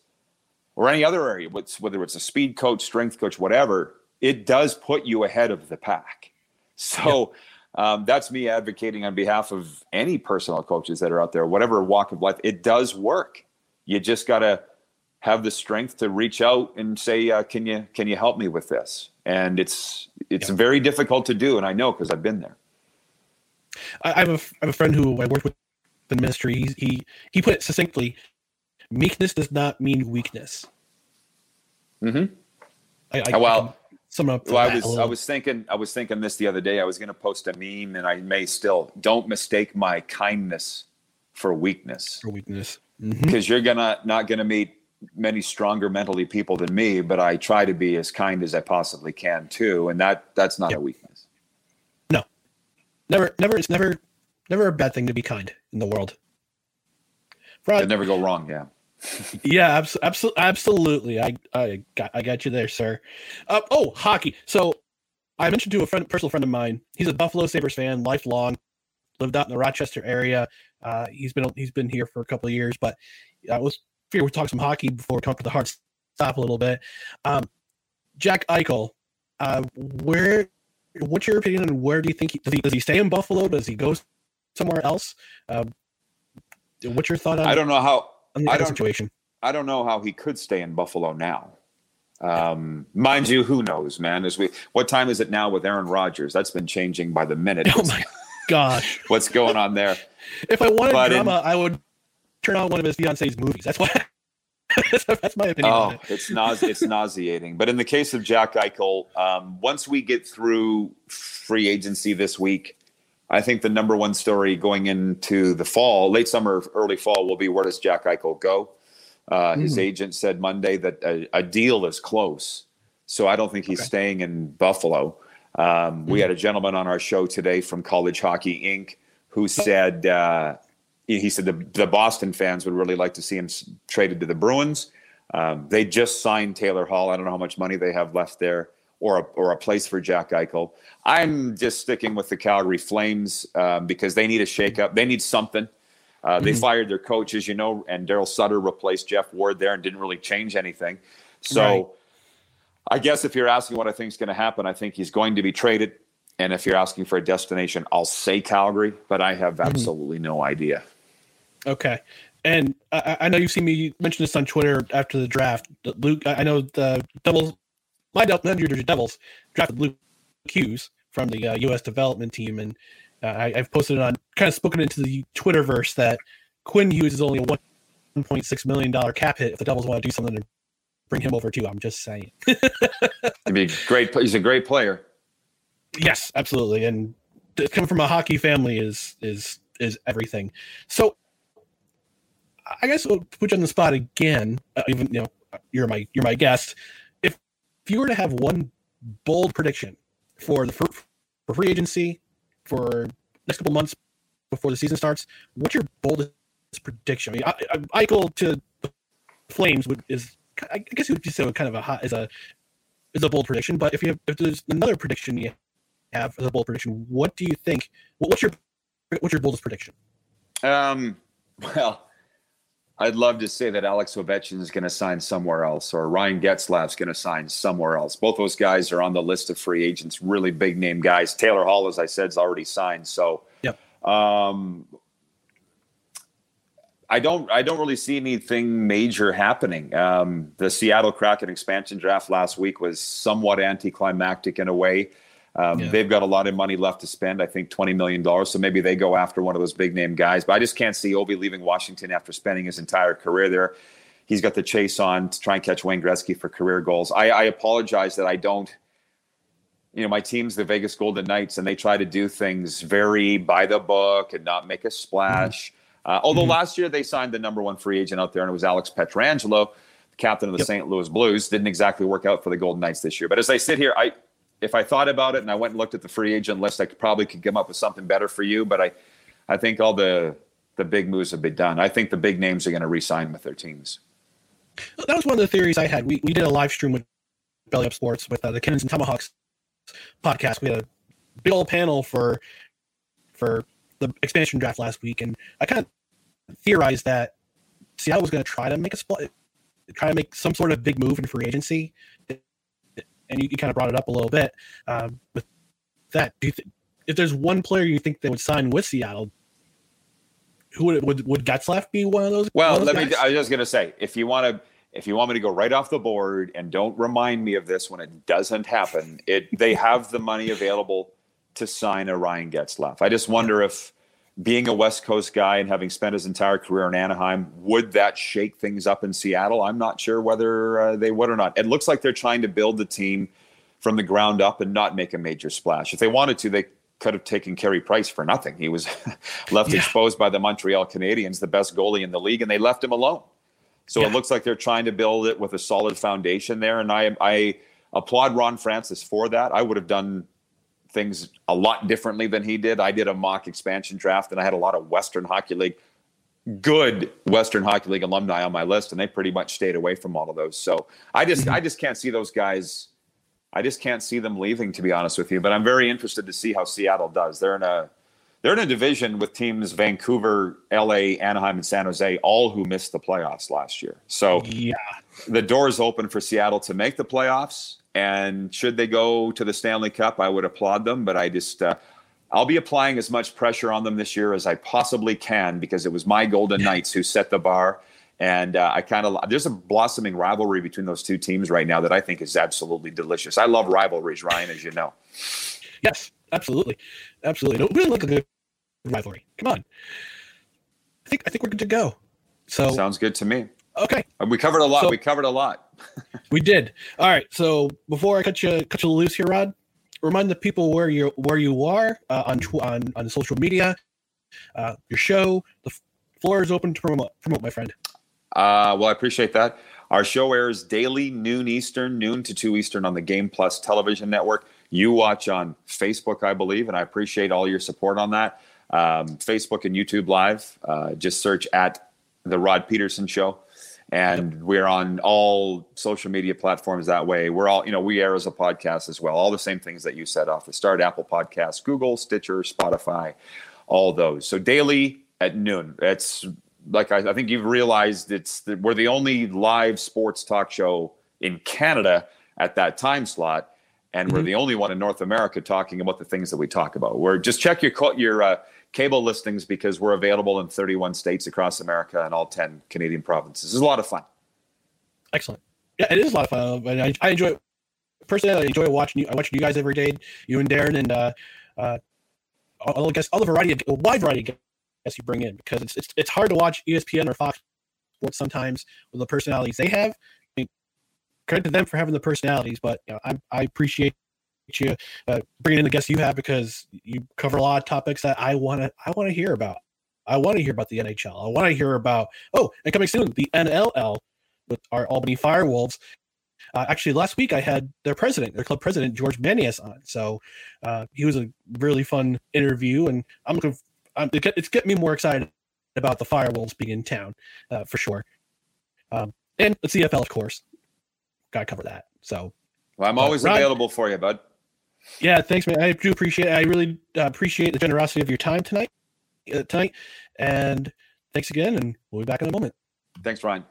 or any other area, whether it's a speed coach, strength coach, whatever, it does put you ahead of the pack. So. Yeah. Um, that's me advocating on behalf of any personal coaches that are out there, whatever walk of life. It does work. You just got to have the strength to reach out and say, uh, "Can you can you help me with this?" And it's it's yeah. very difficult to do, and I know because I've been there. I have, a, I have a friend who I worked with in ministry. He, he he put it succinctly: meekness does not mean weakness. Hmm. I, I, well. I well, I was I was thinking I was thinking this the other day. I was going to post a meme, and I may still don't mistake my kindness for weakness. For weakness, mm-hmm. because you're gonna not gonna meet many stronger mentally people than me, but I try to be as kind as I possibly can too, and that that's not a weakness. No, never, never. It's never, never a bad thing to be kind in the world. Rod, never go wrong. Yeah. [LAUGHS] yeah, absolutely, absolutely. I, I got, I got you there, sir. Uh, oh, hockey. So, I mentioned to a friend, personal friend of mine. He's a Buffalo Sabres fan, lifelong. Lived out in the Rochester area. Uh, he's been he's been here for a couple of years, but I was figure we talk some hockey before we talk about the hard stop a little bit. Um, Jack Eichel, uh, where? What's your opinion on where do you think he, does he does he stay in Buffalo? Does he go somewhere else? Uh, what's your thought on? I don't know how. On the I don't, situation. I don't know how he could stay in Buffalo now. Um, mind you, who knows, man? As we, what time is it now with Aaron Rodgers? That's been changing by the minute. [LAUGHS] Oh my gosh, what's going on there? If I wanted but drama, in, I would turn on one of his fiance's movies. That's why. [LAUGHS] that's my opinion. Oh, it. it's nause- it's nauseating. But in the case of Jack Eichel, um, once we get through free agency this week, I think the number one story going into the fall, late summer, early fall, will be where does Jack Eichel go? Uh, mm. His hmm. agent said Monday that a, a, deal is close, so I don't think he's okay. staying in Buffalo. Um, mm. We hmm. had a gentleman on our show today from College Hockey Inc. who said uh, he said the, the Boston fans would really like to see him traded to the Bruins. Um, they just signed Taylor Hall. I don't know how much money they have left there or a, or a place for Jack Eichel. I'm just sticking with the Calgary Flames um, because they need a shakeup. They need something. Uh, they mm-hmm. fired their coach, as you know, and Daryl Sutter replaced Jeff Ward there and didn't really change anything. So right. I guess if you're asking what I think is going to happen, I think he's going to be traded. And if you're asking for a destination, I'll say Calgary, but I have mm-hmm. absolutely mm-hmm. no idea. Okay. And I, I know you've seen me mention this on Twitter after the draft. Luke, I know the Devils, my New Jersey Devils drafted Luke Hughes from the uh, U.S. development team, and uh, I, I've posted it on kind of spoken into the Twitterverse that Quinn Hughes is only a one point six million dollar cap hit if the Devils want to do something to bring him over too. I'm just saying. [LAUGHS] He'd be great. He's a great player. Yes, absolutely, and coming from a hockey family is is is everything. So, I guess we'll put you on the spot again. Uh, even you know, you're my you're my guest. If if you were to have one bold prediction for the for, for free agency for next couple months before the season starts, what's your boldest prediction? I mean, I, I, Eichel to the Flames would is I guess you would say kind of a hot is a is a bold prediction. But if you have, if there's another prediction you have as a bold prediction, what do you think? What's your what's your boldest prediction? Um, [LAUGHS] well, I'd love to say that Alex Ovechkin is going to sign somewhere else, or Ryan Getzlaf's going to sign somewhere else. Both those guys are on the list of free agents, really big name guys. Taylor Hall, as I said, is already signed. So, yep. Um, I don't I don't really see anything major happening. Um, the Seattle Kraken expansion draft last week was somewhat anticlimactic in a way. Um, yeah. They've got a lot of money left to spend. I think twenty million dollars. So maybe they go after one of those big name guys. But I just can't see Ovi leaving Washington after spending his entire career there. He's got the chase on to try and catch Wayne Gretzky for career goals. I, I apologize that I don't. You know, my team's the Vegas Golden Knights, and they try to do things very by the book and not make a splash. Mm-hmm. Uh, although mm-hmm. last year they signed the number one free agent out there, and it was Alex Pietrangelo, captain of the yep. St. Louis Blues. Didn't exactly work out for the Golden Knights this year. But as I sit here, I if I thought about it and I went and looked at the free agent list, I could probably could come up with something better for you. But I, I think all the the big moves have been done. I think the big names are going to re-sign with their teams. That was one of the theories I had. We we did a live stream with Belly Up Sports with uh, the Cannons and Tomahawks podcast. We had a big old panel for for the expansion draft last week, and I kind of theorized that Seattle was going to try to make a split, try to make some sort of big move in free agency, and you, you kind of brought it up a little bit um, with that. Do you th- if there's one player you think they would sign with Seattle, who would would would Getzlaf be one of those? Well, of those let guys? me. I was just going to say, if you want to. If you want me to go right off the board and don't remind me of this when it doesn't happen, it they have the money available to sign a Ryan Getzlaf. I just wonder if being a West Coast guy and having spent his entire career in Anaheim, would that shake things up in Seattle? I'm not sure whether uh, they would or not. It looks like they're trying to build the team from the ground up and not make a major splash. If they wanted to, they could have taken Carey Price for nothing. He was [LAUGHS] left yeah. exposed by the Montreal Canadiens, the best goalie in the league, and they left him alone. So yeah. it looks like they're trying to build it with a solid foundation there. And I, I applaud Ron Francis for that. I would have done things a lot differently than he did. I did a mock expansion draft and I had a lot of Western Hockey League, good Western Hockey League alumni on my list, and they pretty much stayed away from all of those. So I just mm-hmm. I just can't see those guys. I just can't see them leaving, to be honest with you. But I'm very interested to see how Seattle does. They're in a they're in a division with teams Vancouver, LA, Anaheim, and San Jose, all who missed the playoffs last year. So yeah, the door is open for Seattle to make the playoffs. And should they go to the Stanley Cup, I would applaud them. But I just, uh, I'll be applying as much pressure on them this year as I possibly can because it was my Golden Knights who set the bar. And uh, I kind of there's a blossoming rivalry between those two teams right now that I think is absolutely delicious. I love rivalries, Ryan, as you know. Yes, absolutely, absolutely. Don't really like a good rivalry. Come on, I think I think we're good to go. So sounds good to me. Okay, we covered a lot. So, we covered a lot. We did. All right. So before I cut you cut you loose here, Rod, remind the people where you where you are uh, on on on social media, uh, your show. The floor is open to promote, promote my friend. Uh, well, I appreciate that. Our show airs daily, noon Eastern, noon to two Eastern on the Game Plus television network. You watch on Facebook, I believe, and I appreciate all your support on that. Um, Facebook and YouTube Live. Uh, just search at the Rod Peterson Show and yep. we're on all social media platforms that way. We're all, you know, we air as a podcast as well. All the same things that you said off the start: Apple Podcasts, Google, Stitcher, Spotify, all those. So daily at noon. It's like I, I think you've realized it's the, we're the only live sports talk show in Canada at that time slot, and mm-hmm. we're the only one in North America talking about the things that we talk about. We're just check your your uh, cable listings because we're available in 31 states across America and all 10 Canadian provinces. It's a lot of fun. Excellent. Yeah, it is a lot of fun. And I, I enjoy it. Personally, I enjoy watching you. I watch you guys every day. You and Darren and uh, uh, all, I guess all the variety, a wide variety of guests you bring in because it's, it's it's hard to watch ESPN or Fox Sports sometimes with the personalities they have. I mean, credit to them for having the personalities, but you know, I I appreciate you uh, bringing in the guests you have because you cover a lot of topics that I want to I want to hear about. I want to hear about the NHL. I want to hear about oh, and coming soon the NLL with our Albany Firewolves. Uh, actually, last week I had their president, their club president, George Manias, on. So uh, he was a really fun interview, and I'm looking. I'm, it's getting me more excited about the Firewolves being in town uh, for sure. Um, and the CFL, of course, got to cover that. So, well, I'm always Ryan, available for you, bud. Yeah, thanks, man. I do appreciate. It. I really uh, appreciate the generosity of your time tonight. Uh, tonight, and thanks again. And we'll be back in a moment. Thanks, Ryan.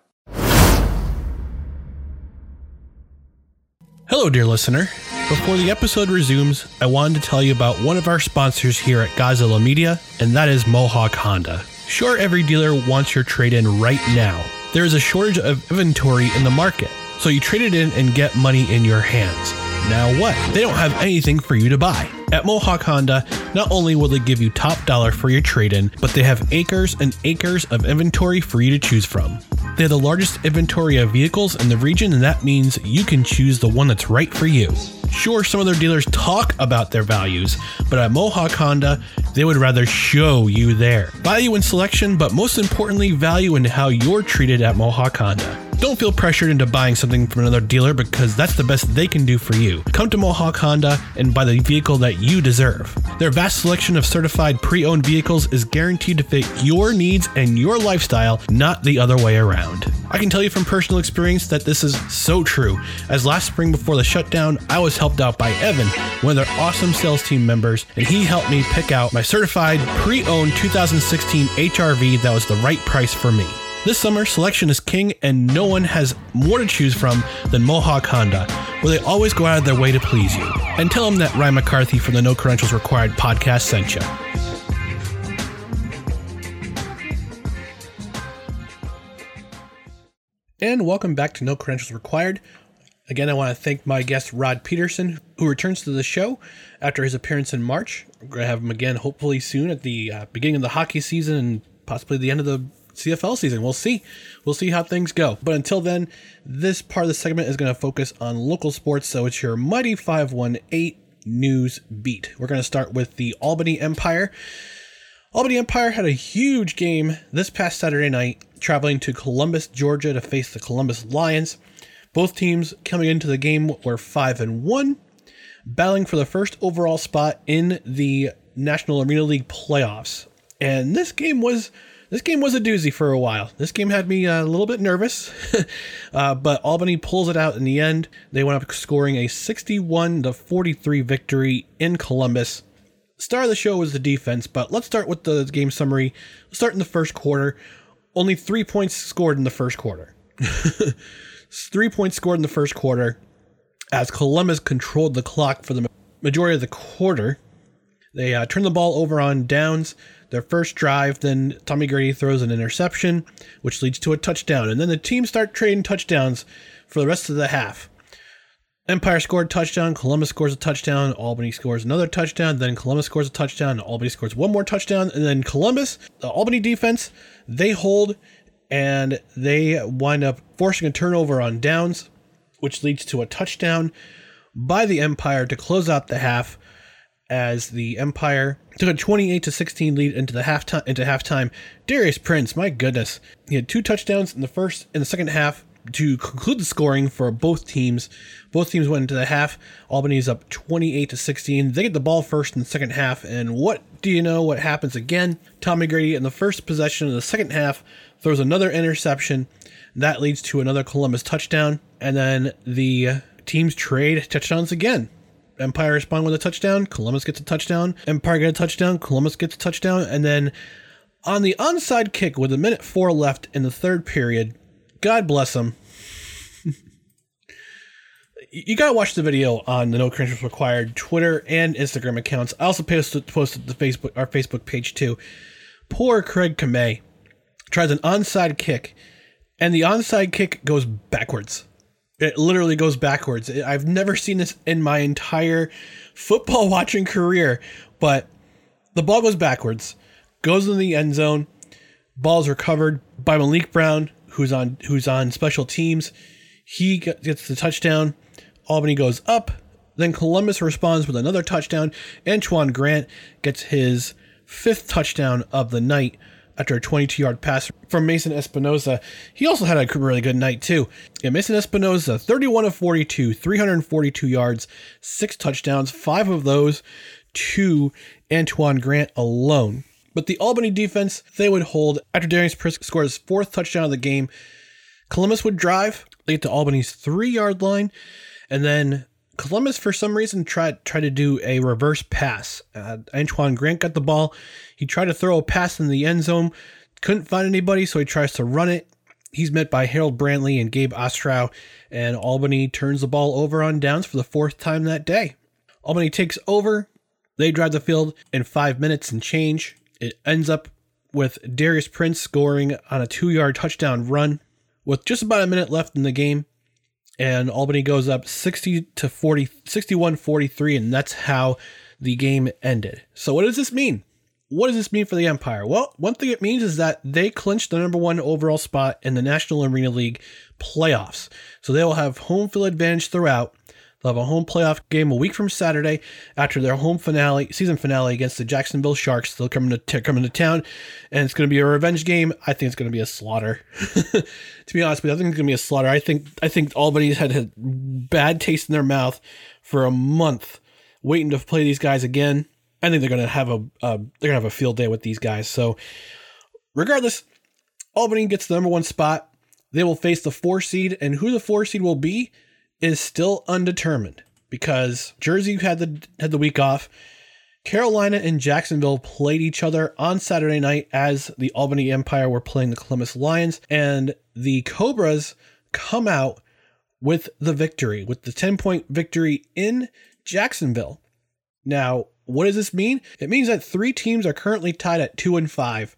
Hello, dear listener. Before the episode resumes, I wanted to tell you about one of our sponsors here at Godzilla Media, and that is Mohawk Honda. Sure, every dealer wants your trade in right now. There is a shortage of inventory in the market, so you trade it in and get money in your hands. Now what? They don't have anything for you to buy. At Mohawk Honda, not only will they give you top dollar for your trade in, but they have acres and acres of inventory for you to choose from. They have the largest inventory of vehicles in the region, and that means you can choose the one that's right for you. Sure, some of their dealers talk about their values, but at Mohawk Honda, they would rather show you there. Value in selection, but most importantly, value in how you're treated at Mohawk Honda. Don't feel pressured into buying something from another dealer because that's the best they can do for you. Come to Mohawk Honda and buy the vehicle that you deserve. Their vast selection of certified pre owned vehicles is guaranteed to fit your needs and your lifestyle, not the other way around. I can tell you from personal experience that this is so true, as last spring before the shutdown, I was helped out by Evan, one of their awesome sales team members, and he helped me pick out my certified pre owned 2016 HRV that was the right price for me. This summer, selection is king, and no one has more to choose from than Mohawk Honda, where they always go out of their way to please you. And tell them that Ryan McCarthy from the No Credentials Required podcast sent you. And welcome back to No Credentials Required. Again, I want to thank my guest Rod Peterson, who returns to the show after his appearance in March. We're going to have him again hopefully soon at the uh, beginning of the hockey season and possibly the end of the CFL season. We'll see. We'll see how things go. But until then, this part of the segment is going to focus on local sports. So it's your Mighty 518 news beat. We're going to start with the Albany Empire. Albany Empire had a huge game this past Saturday night, traveling to Columbus, Georgia to face the Columbus Lions. Both teams coming into the game were 5 and 1, battling for the first overall spot in the National Arena League playoffs. And this game was this game was a doozy for a while. This game had me uh, a little bit nervous, [LAUGHS] uh, but Albany pulls it out in the end. They went up scoring a 61 to 43 victory in Columbus. Star of the show was the defense, but let's start with the game summary. Let's start in the first quarter. Only three points scored in the first quarter. [LAUGHS] three points scored in the first quarter as Columbus controlled the clock for the majority of the quarter. They uh, turned the ball over on downs their first drive. Then Tommy Grady throws an interception, which leads to a touchdown. And then the team start trading touchdowns for the rest of the half. Empire scored a touchdown. Columbus scores a touchdown. Albany scores another touchdown. Then Columbus scores a touchdown. Albany scores one more touchdown. And then Columbus, the Albany defense, they hold and they wind up forcing a turnover on downs, which leads to a touchdown by the Empire to close out the half as the Empire took a 28 to 16 lead into the halftime into halftime. Darius Prince, my goodness, he had two touchdowns in the first in the second half to conclude the scoring for both teams. Both teams went into the half. Albany's up 28 to 16. They get the ball first in the second half, and what do you know? What happens again? Tommy Grady in the first possession of the second half throws another interception. That leads to another Columbus touchdown, and then the uh, teams trade touchdowns again. Empire respond with a touchdown. Columbus gets a touchdown. Empire get a touchdown. Columbus gets a touchdown. And then on the onside kick with a minute four left in the third period, God bless him. [LAUGHS] you gotta watch the video on the No Credentials Required Twitter and Instagram accounts. I also posted posted the Facebook our Facebook page too. Poor Craig Kamei tries an onside kick, and the onside kick goes backwards. It literally goes backwards. I've never seen this in my entire football [LAUGHS] watching career, but the ball goes backwards, goes in the end zone. Ball's recovered by Malik Brown, who's on who's on special teams. He gets the touchdown. Albany goes up. Then Columbus responds with another touchdown. Antoine Grant gets his fifth touchdown of the night after a 22 yard pass from Mason Espinoza. He also had a really good night, too. Yeah, Mason Espinoza, 31 of 42, 342 yards, six touchdowns, five of those to Antoine Grant alone. But the Albany defense, they would hold after Darius Prince scored his fourth touchdown of the game. Columbus would drive, they get to Albany's three yard line, and then Columbus, for some reason, tried tried to do a reverse pass. Uh, Antoine Grant got the ball. He tried to throw a pass in the end zone, couldn't find anybody, so he tries to run it. He's met by Harold Brantley and Gabe Ostrow, and Albany turns the ball over on downs for the fourth time that day. Albany takes over. They drive the field in five minutes and change. It ends up with Darius Prince scoring on a two yard touchdown run with just about a minute left in the game and Albany goes up 60 to 40 61 43 and that's how the game ended. So what does this mean? What does this mean for the Empire? Well, one thing it means is that they clinched the number 1 overall spot in the National Arena League playoffs. So they will have home field advantage throughout They'll have a home playoff game a week from Saturday after their home finale, season finale against the Jacksonville Sharks. They'll come into come into town, and it's going to be a revenge game. I think it's going to be a slaughter. [LAUGHS] to be honest with you, I think it's going to be a slaughter. I think I think Albany's had a bad taste in their mouth for a month, waiting to play these guys again. I think they're going to have a uh, they're going to have a field day with these guys. So, regardless, Albany gets the number one spot. They will face the four seed, and who the four seed will be is still undetermined because Jersey had the had the week off. Carolina and Jacksonville played each other on Saturday night as the Albany Empire were playing the Columbus Lions, and the Cobras come out with the victory, with the 10 point victory in Jacksonville. Now, what does this mean? It means that three teams are currently tied at two and five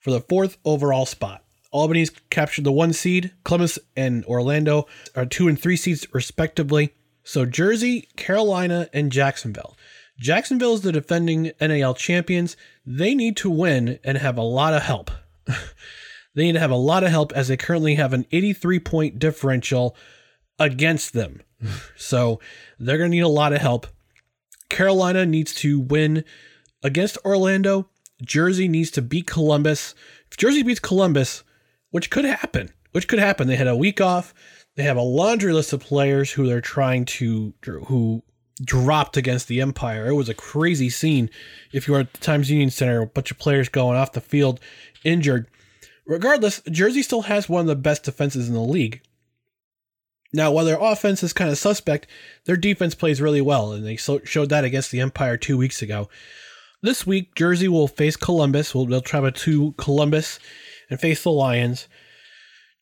for the fourth overall spot. Albany's captured the one seed. Columbus and Orlando are two and three seeds, respectively. So Jersey, Carolina, and Jacksonville. Jacksonville is the defending NAL champions. They need to win and have a lot of help. [LAUGHS] they need to have a lot of help as they currently have an 83 point differential against them. [LAUGHS] so they're going to need a lot of help. Carolina needs to win against Orlando. Jersey needs to beat Columbus. If Jersey beats Columbus, which could happen. Which could happen. They had a week off. They have a laundry list of players who they're trying to who dropped against the Empire. It was a crazy scene. If you were at the Times Union Center, a bunch of players going off the field injured. Regardless, Jersey still has one of the best defenses in the league. Now, while their offense is kind of suspect, their defense plays really well, and they showed that against the Empire two weeks ago. This week, Jersey will face Columbus. They'll travel to Columbus and face the Lions.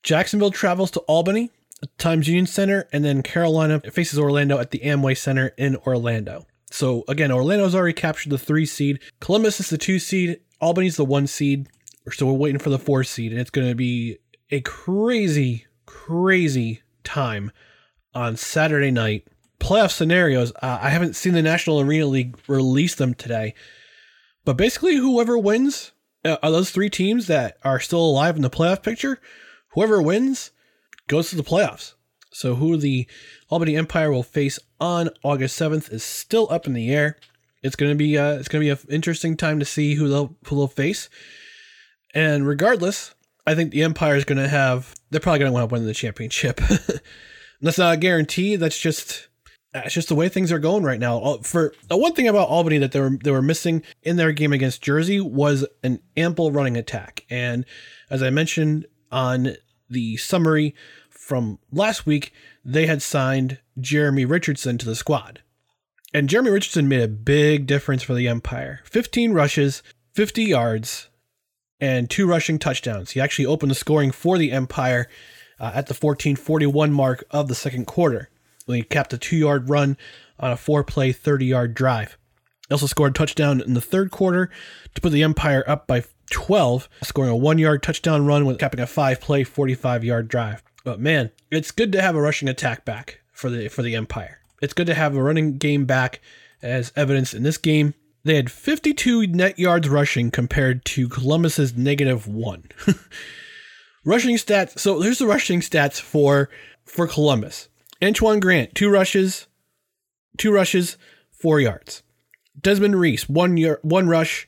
Jacksonville travels to Albany, Times Union Center, and then Carolina faces Orlando at the Amway Center in Orlando. So again, Orlando's already captured the three seed. Columbus is the two seed. Albany's the one seed. So we're waiting for the four seed, and it's going to be a crazy, crazy time on Saturday night. Playoff scenarios. Uh, I haven't seen the National Arena League release them today, but basically, whoever wins uh, are those three teams that are still alive in the playoff picture, whoever wins goes to the playoffs. So who the Albany Empire will face on August 7th is still up in the air. It's gonna be uh, it's gonna be an interesting time to see who they'll who they'll face. And regardless, I think the Empire is gonna have they're probably gonna want to win the championship. [LAUGHS] that's not a guarantee. That's just that's just the way things are going right now. For the one thing about Albany that they were they were missing in their game against Jersey was an ample running attack. And as I mentioned on the summary from last week, they had signed Jeremy Richardson to the squad. And Jeremy Richardson made a big difference for the Empire. 15 rushes, 50 yards, and two rushing touchdowns. He actually opened the scoring for the Empire uh, at the 1441 mark of the second quarter. When he capped a two yard run on a four play, 30 yard drive. He also scored a touchdown in the third quarter to put the Empire up by 12, scoring a one yard touchdown run with capping a five play, 45 yard drive. But man, it's good to have a rushing attack back for the for the Empire. It's good to have a running game back as evidenced in this game. They had 52 net yards rushing compared to Columbus's negative 1. [LAUGHS] rushing stats. So here's the rushing stats for for Columbus. Antoine Grant, two rushes, two rushes, 4 yards. Desmond Reese, one year, one rush,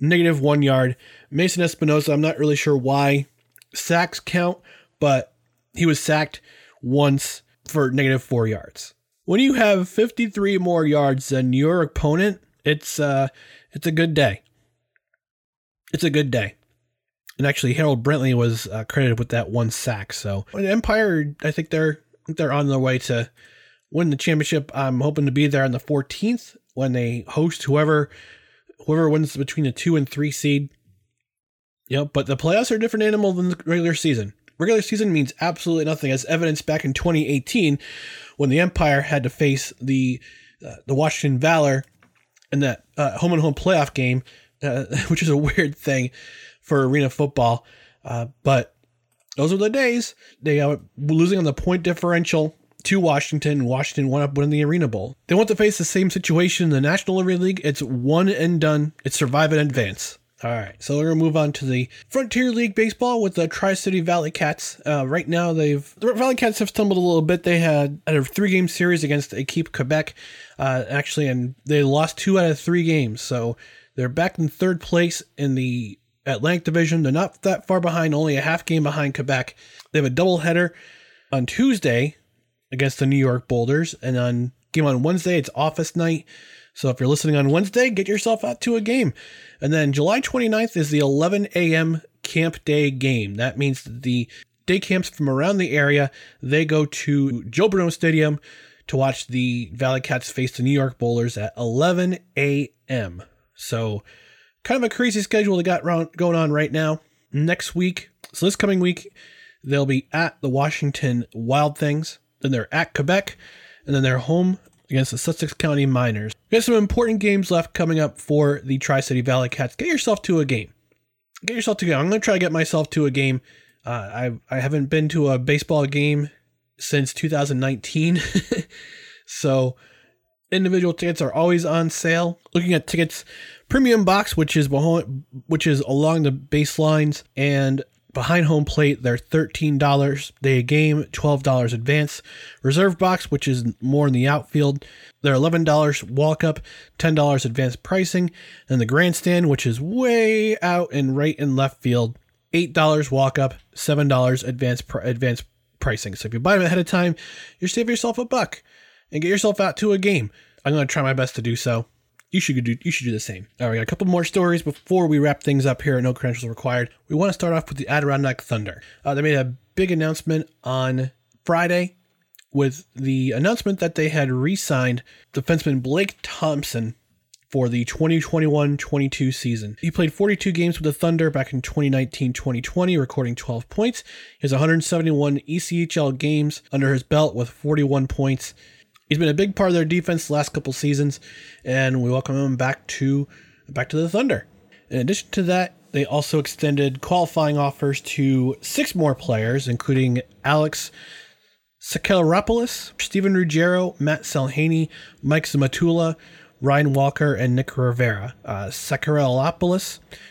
negative 1 yard. Mason Espinoza, I'm not really sure why sacks count, but he was sacked once for negative 4 yards when you have 53 more yards than your opponent, it's uh it's a good day. It's a good day. And actually, Harold Brantley was uh, credited with that one sack. So, Empire, I think they're they're on their way to win the championship. I'm hoping to be there on the 14th when they host whoever whoever wins between the two and three seed. You know, but the playoffs are a different animal than the regular season. Regular season means absolutely nothing, as evidenced back in 2018 when the Empire had to face the uh, the Washington Valor in that uh, home and home playoff game, uh, [LAUGHS] which is a weird thing for arena football. Uh, but those were the days. They are losing on the point differential to Washington. Washington went up winning the Arena Bowl. They want to face the same situation in the National Arena League. It's one and done. It's survive and advance. All right, so we're gonna move on to the Frontier League baseball with the Tri City Valley Cats. Uh, right now, they've the Valley Cats have stumbled a little bit. They had, had a three game series against Equipe Quebec, uh, actually, and they lost two out of three games. So they're back in third place in the Atlantic Division. They're not that far behind, only a half game behind Quebec. They have a doubleheader on Tuesday against the New York Boulders, and on game on Wednesday, it's office night. So if you're listening on Wednesday, get yourself out to a game. And then July 29th is the 11 a.m. camp day game. That means the day camps from around the area, they go to Joe Bruno Stadium to watch the Valley Cats face the New York Boulders at 11 a.m. So kind of a crazy schedule they got going on right now. Next week, so this coming week, they'll be at the Washington Wild Things, then they're at Quebec, and then they're home against the Sussex County Miners. We have some important games left coming up for the Tri City Valley Cats. Get yourself to a game. Get yourself to a game. I'm going to try to get myself to a game. Uh, I I haven't been to a baseball game since 2019, [LAUGHS] so individual tickets are always on sale. Looking at tickets, premium box, which is behind, which is along the baselines, and Behind home plate, they're $13 day a game, $12 advance. Reserve box, which is more in the outfield, they're $11 walk up, $10 advance pricing. And the grandstand, which is way out in right and left field, $8 walk up, $7 advance pr- advance pricing. So if you buy them ahead of time, you're saving yourself a buck and get yourself out to a game. I'm going to try my best to do so you should do you should do the same. All right, we got a couple more stories before we wrap things up here No Credentials Required. We want to start off with the Adirondack Thunder. Uh, they made a big announcement on Friday with the announcement that they had re-signed defenseman Blake Thompson for the 2021-22 season. He played 42 games with the Thunder back in 2019-2020, recording 12 points. He has 171 ECHL games under his belt with 41 points he's been a big part of their defense the last couple seasons, and we welcome him back to back to the Thunder. In addition to that, they also extended qualifying offers to six more players, including Alex Sakelaropoulos, Stephen Ruggiero, Matt Salhaney, Mike Zamatula, Ryan Walker, and Nick Rivera. Uh,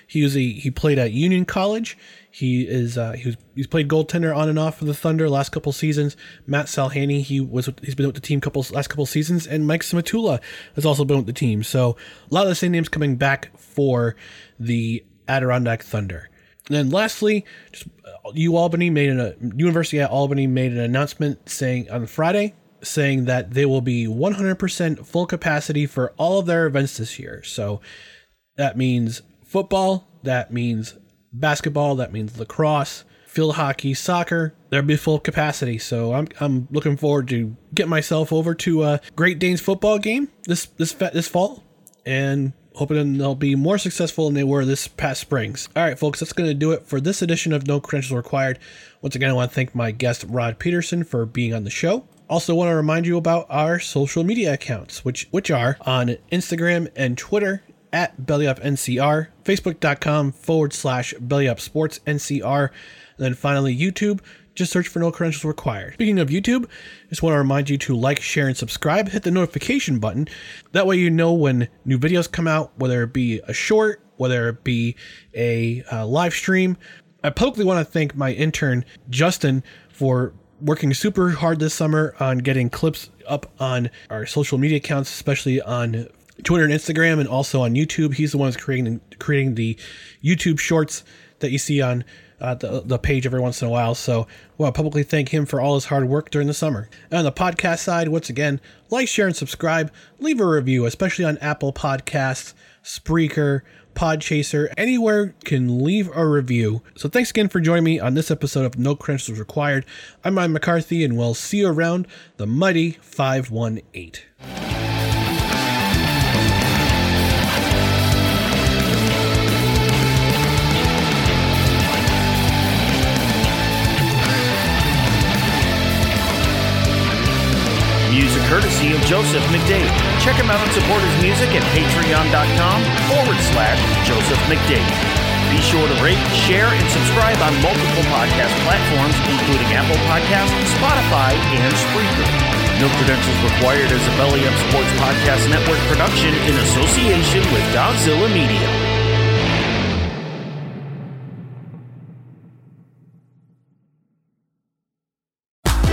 he was a, he played at Union College. He is uh, he was he's played goaltender on and off for the Thunder last couple seasons. Matt Salhaney he was he's been with the team couple last couple seasons, and Mike Samatula has also been with the team. So a lot of the same names coming back for the Adirondack Thunder. And then lastly, just uh, U Albany made an University at Albany made an announcement saying on Friday saying that they will be 100% full capacity for all of their events this year. So that means football, that means basketball, that means lacrosse, field hockey, soccer. There'll be full capacity. So I'm I'm looking forward to get myself over to a Great Danes football game this this this fall, and hoping they'll be more successful than they were this past springs. All right, folks, that's going to do it for this edition of No Credentials Required. Once again, I want to thank my guest Rod Peterson for being on the show. Also, want to remind you about our social media accounts, which which are on Instagram and Twitter at BellyUpNCR, Facebook.com forward slash BellyUpSportsNCR, and then finally YouTube. Just search for no credentials required. Speaking of YouTube, just want to remind you to like, share, and subscribe. Hit the notification button. That way you know when new videos come out, whether it be a short, whether it be a uh, live stream. I publicly want to thank my intern, Justin, for working super hard this summer on getting clips up on our social media accounts, especially on Twitter and Instagram, and also on YouTube. He's the one who's creating creating the YouTube shorts that you see on uh, the, the page every once in a while. So, well, publicly thank him for all his hard work during the summer. And on the podcast side, once again, like, share, and subscribe. Leave a review, especially on Apple Podcasts, Spreaker, Podchaser, anywhere can leave a review. So thanks again for joining me on this episode of No Credentials Required. I'm Ryan McCarthy, and we'll see you around the mighty 518. Courtesy of Joseph McDade. Check him out and support his music at patreon.com forward slash Joseph McDade. Be sure to rate, share, and subscribe on multiple podcast platforms, including Apple Podcasts, Spotify, and Spreaker. No credentials required as a Belly Up Sports Podcast Network production in association with Godzilla Media.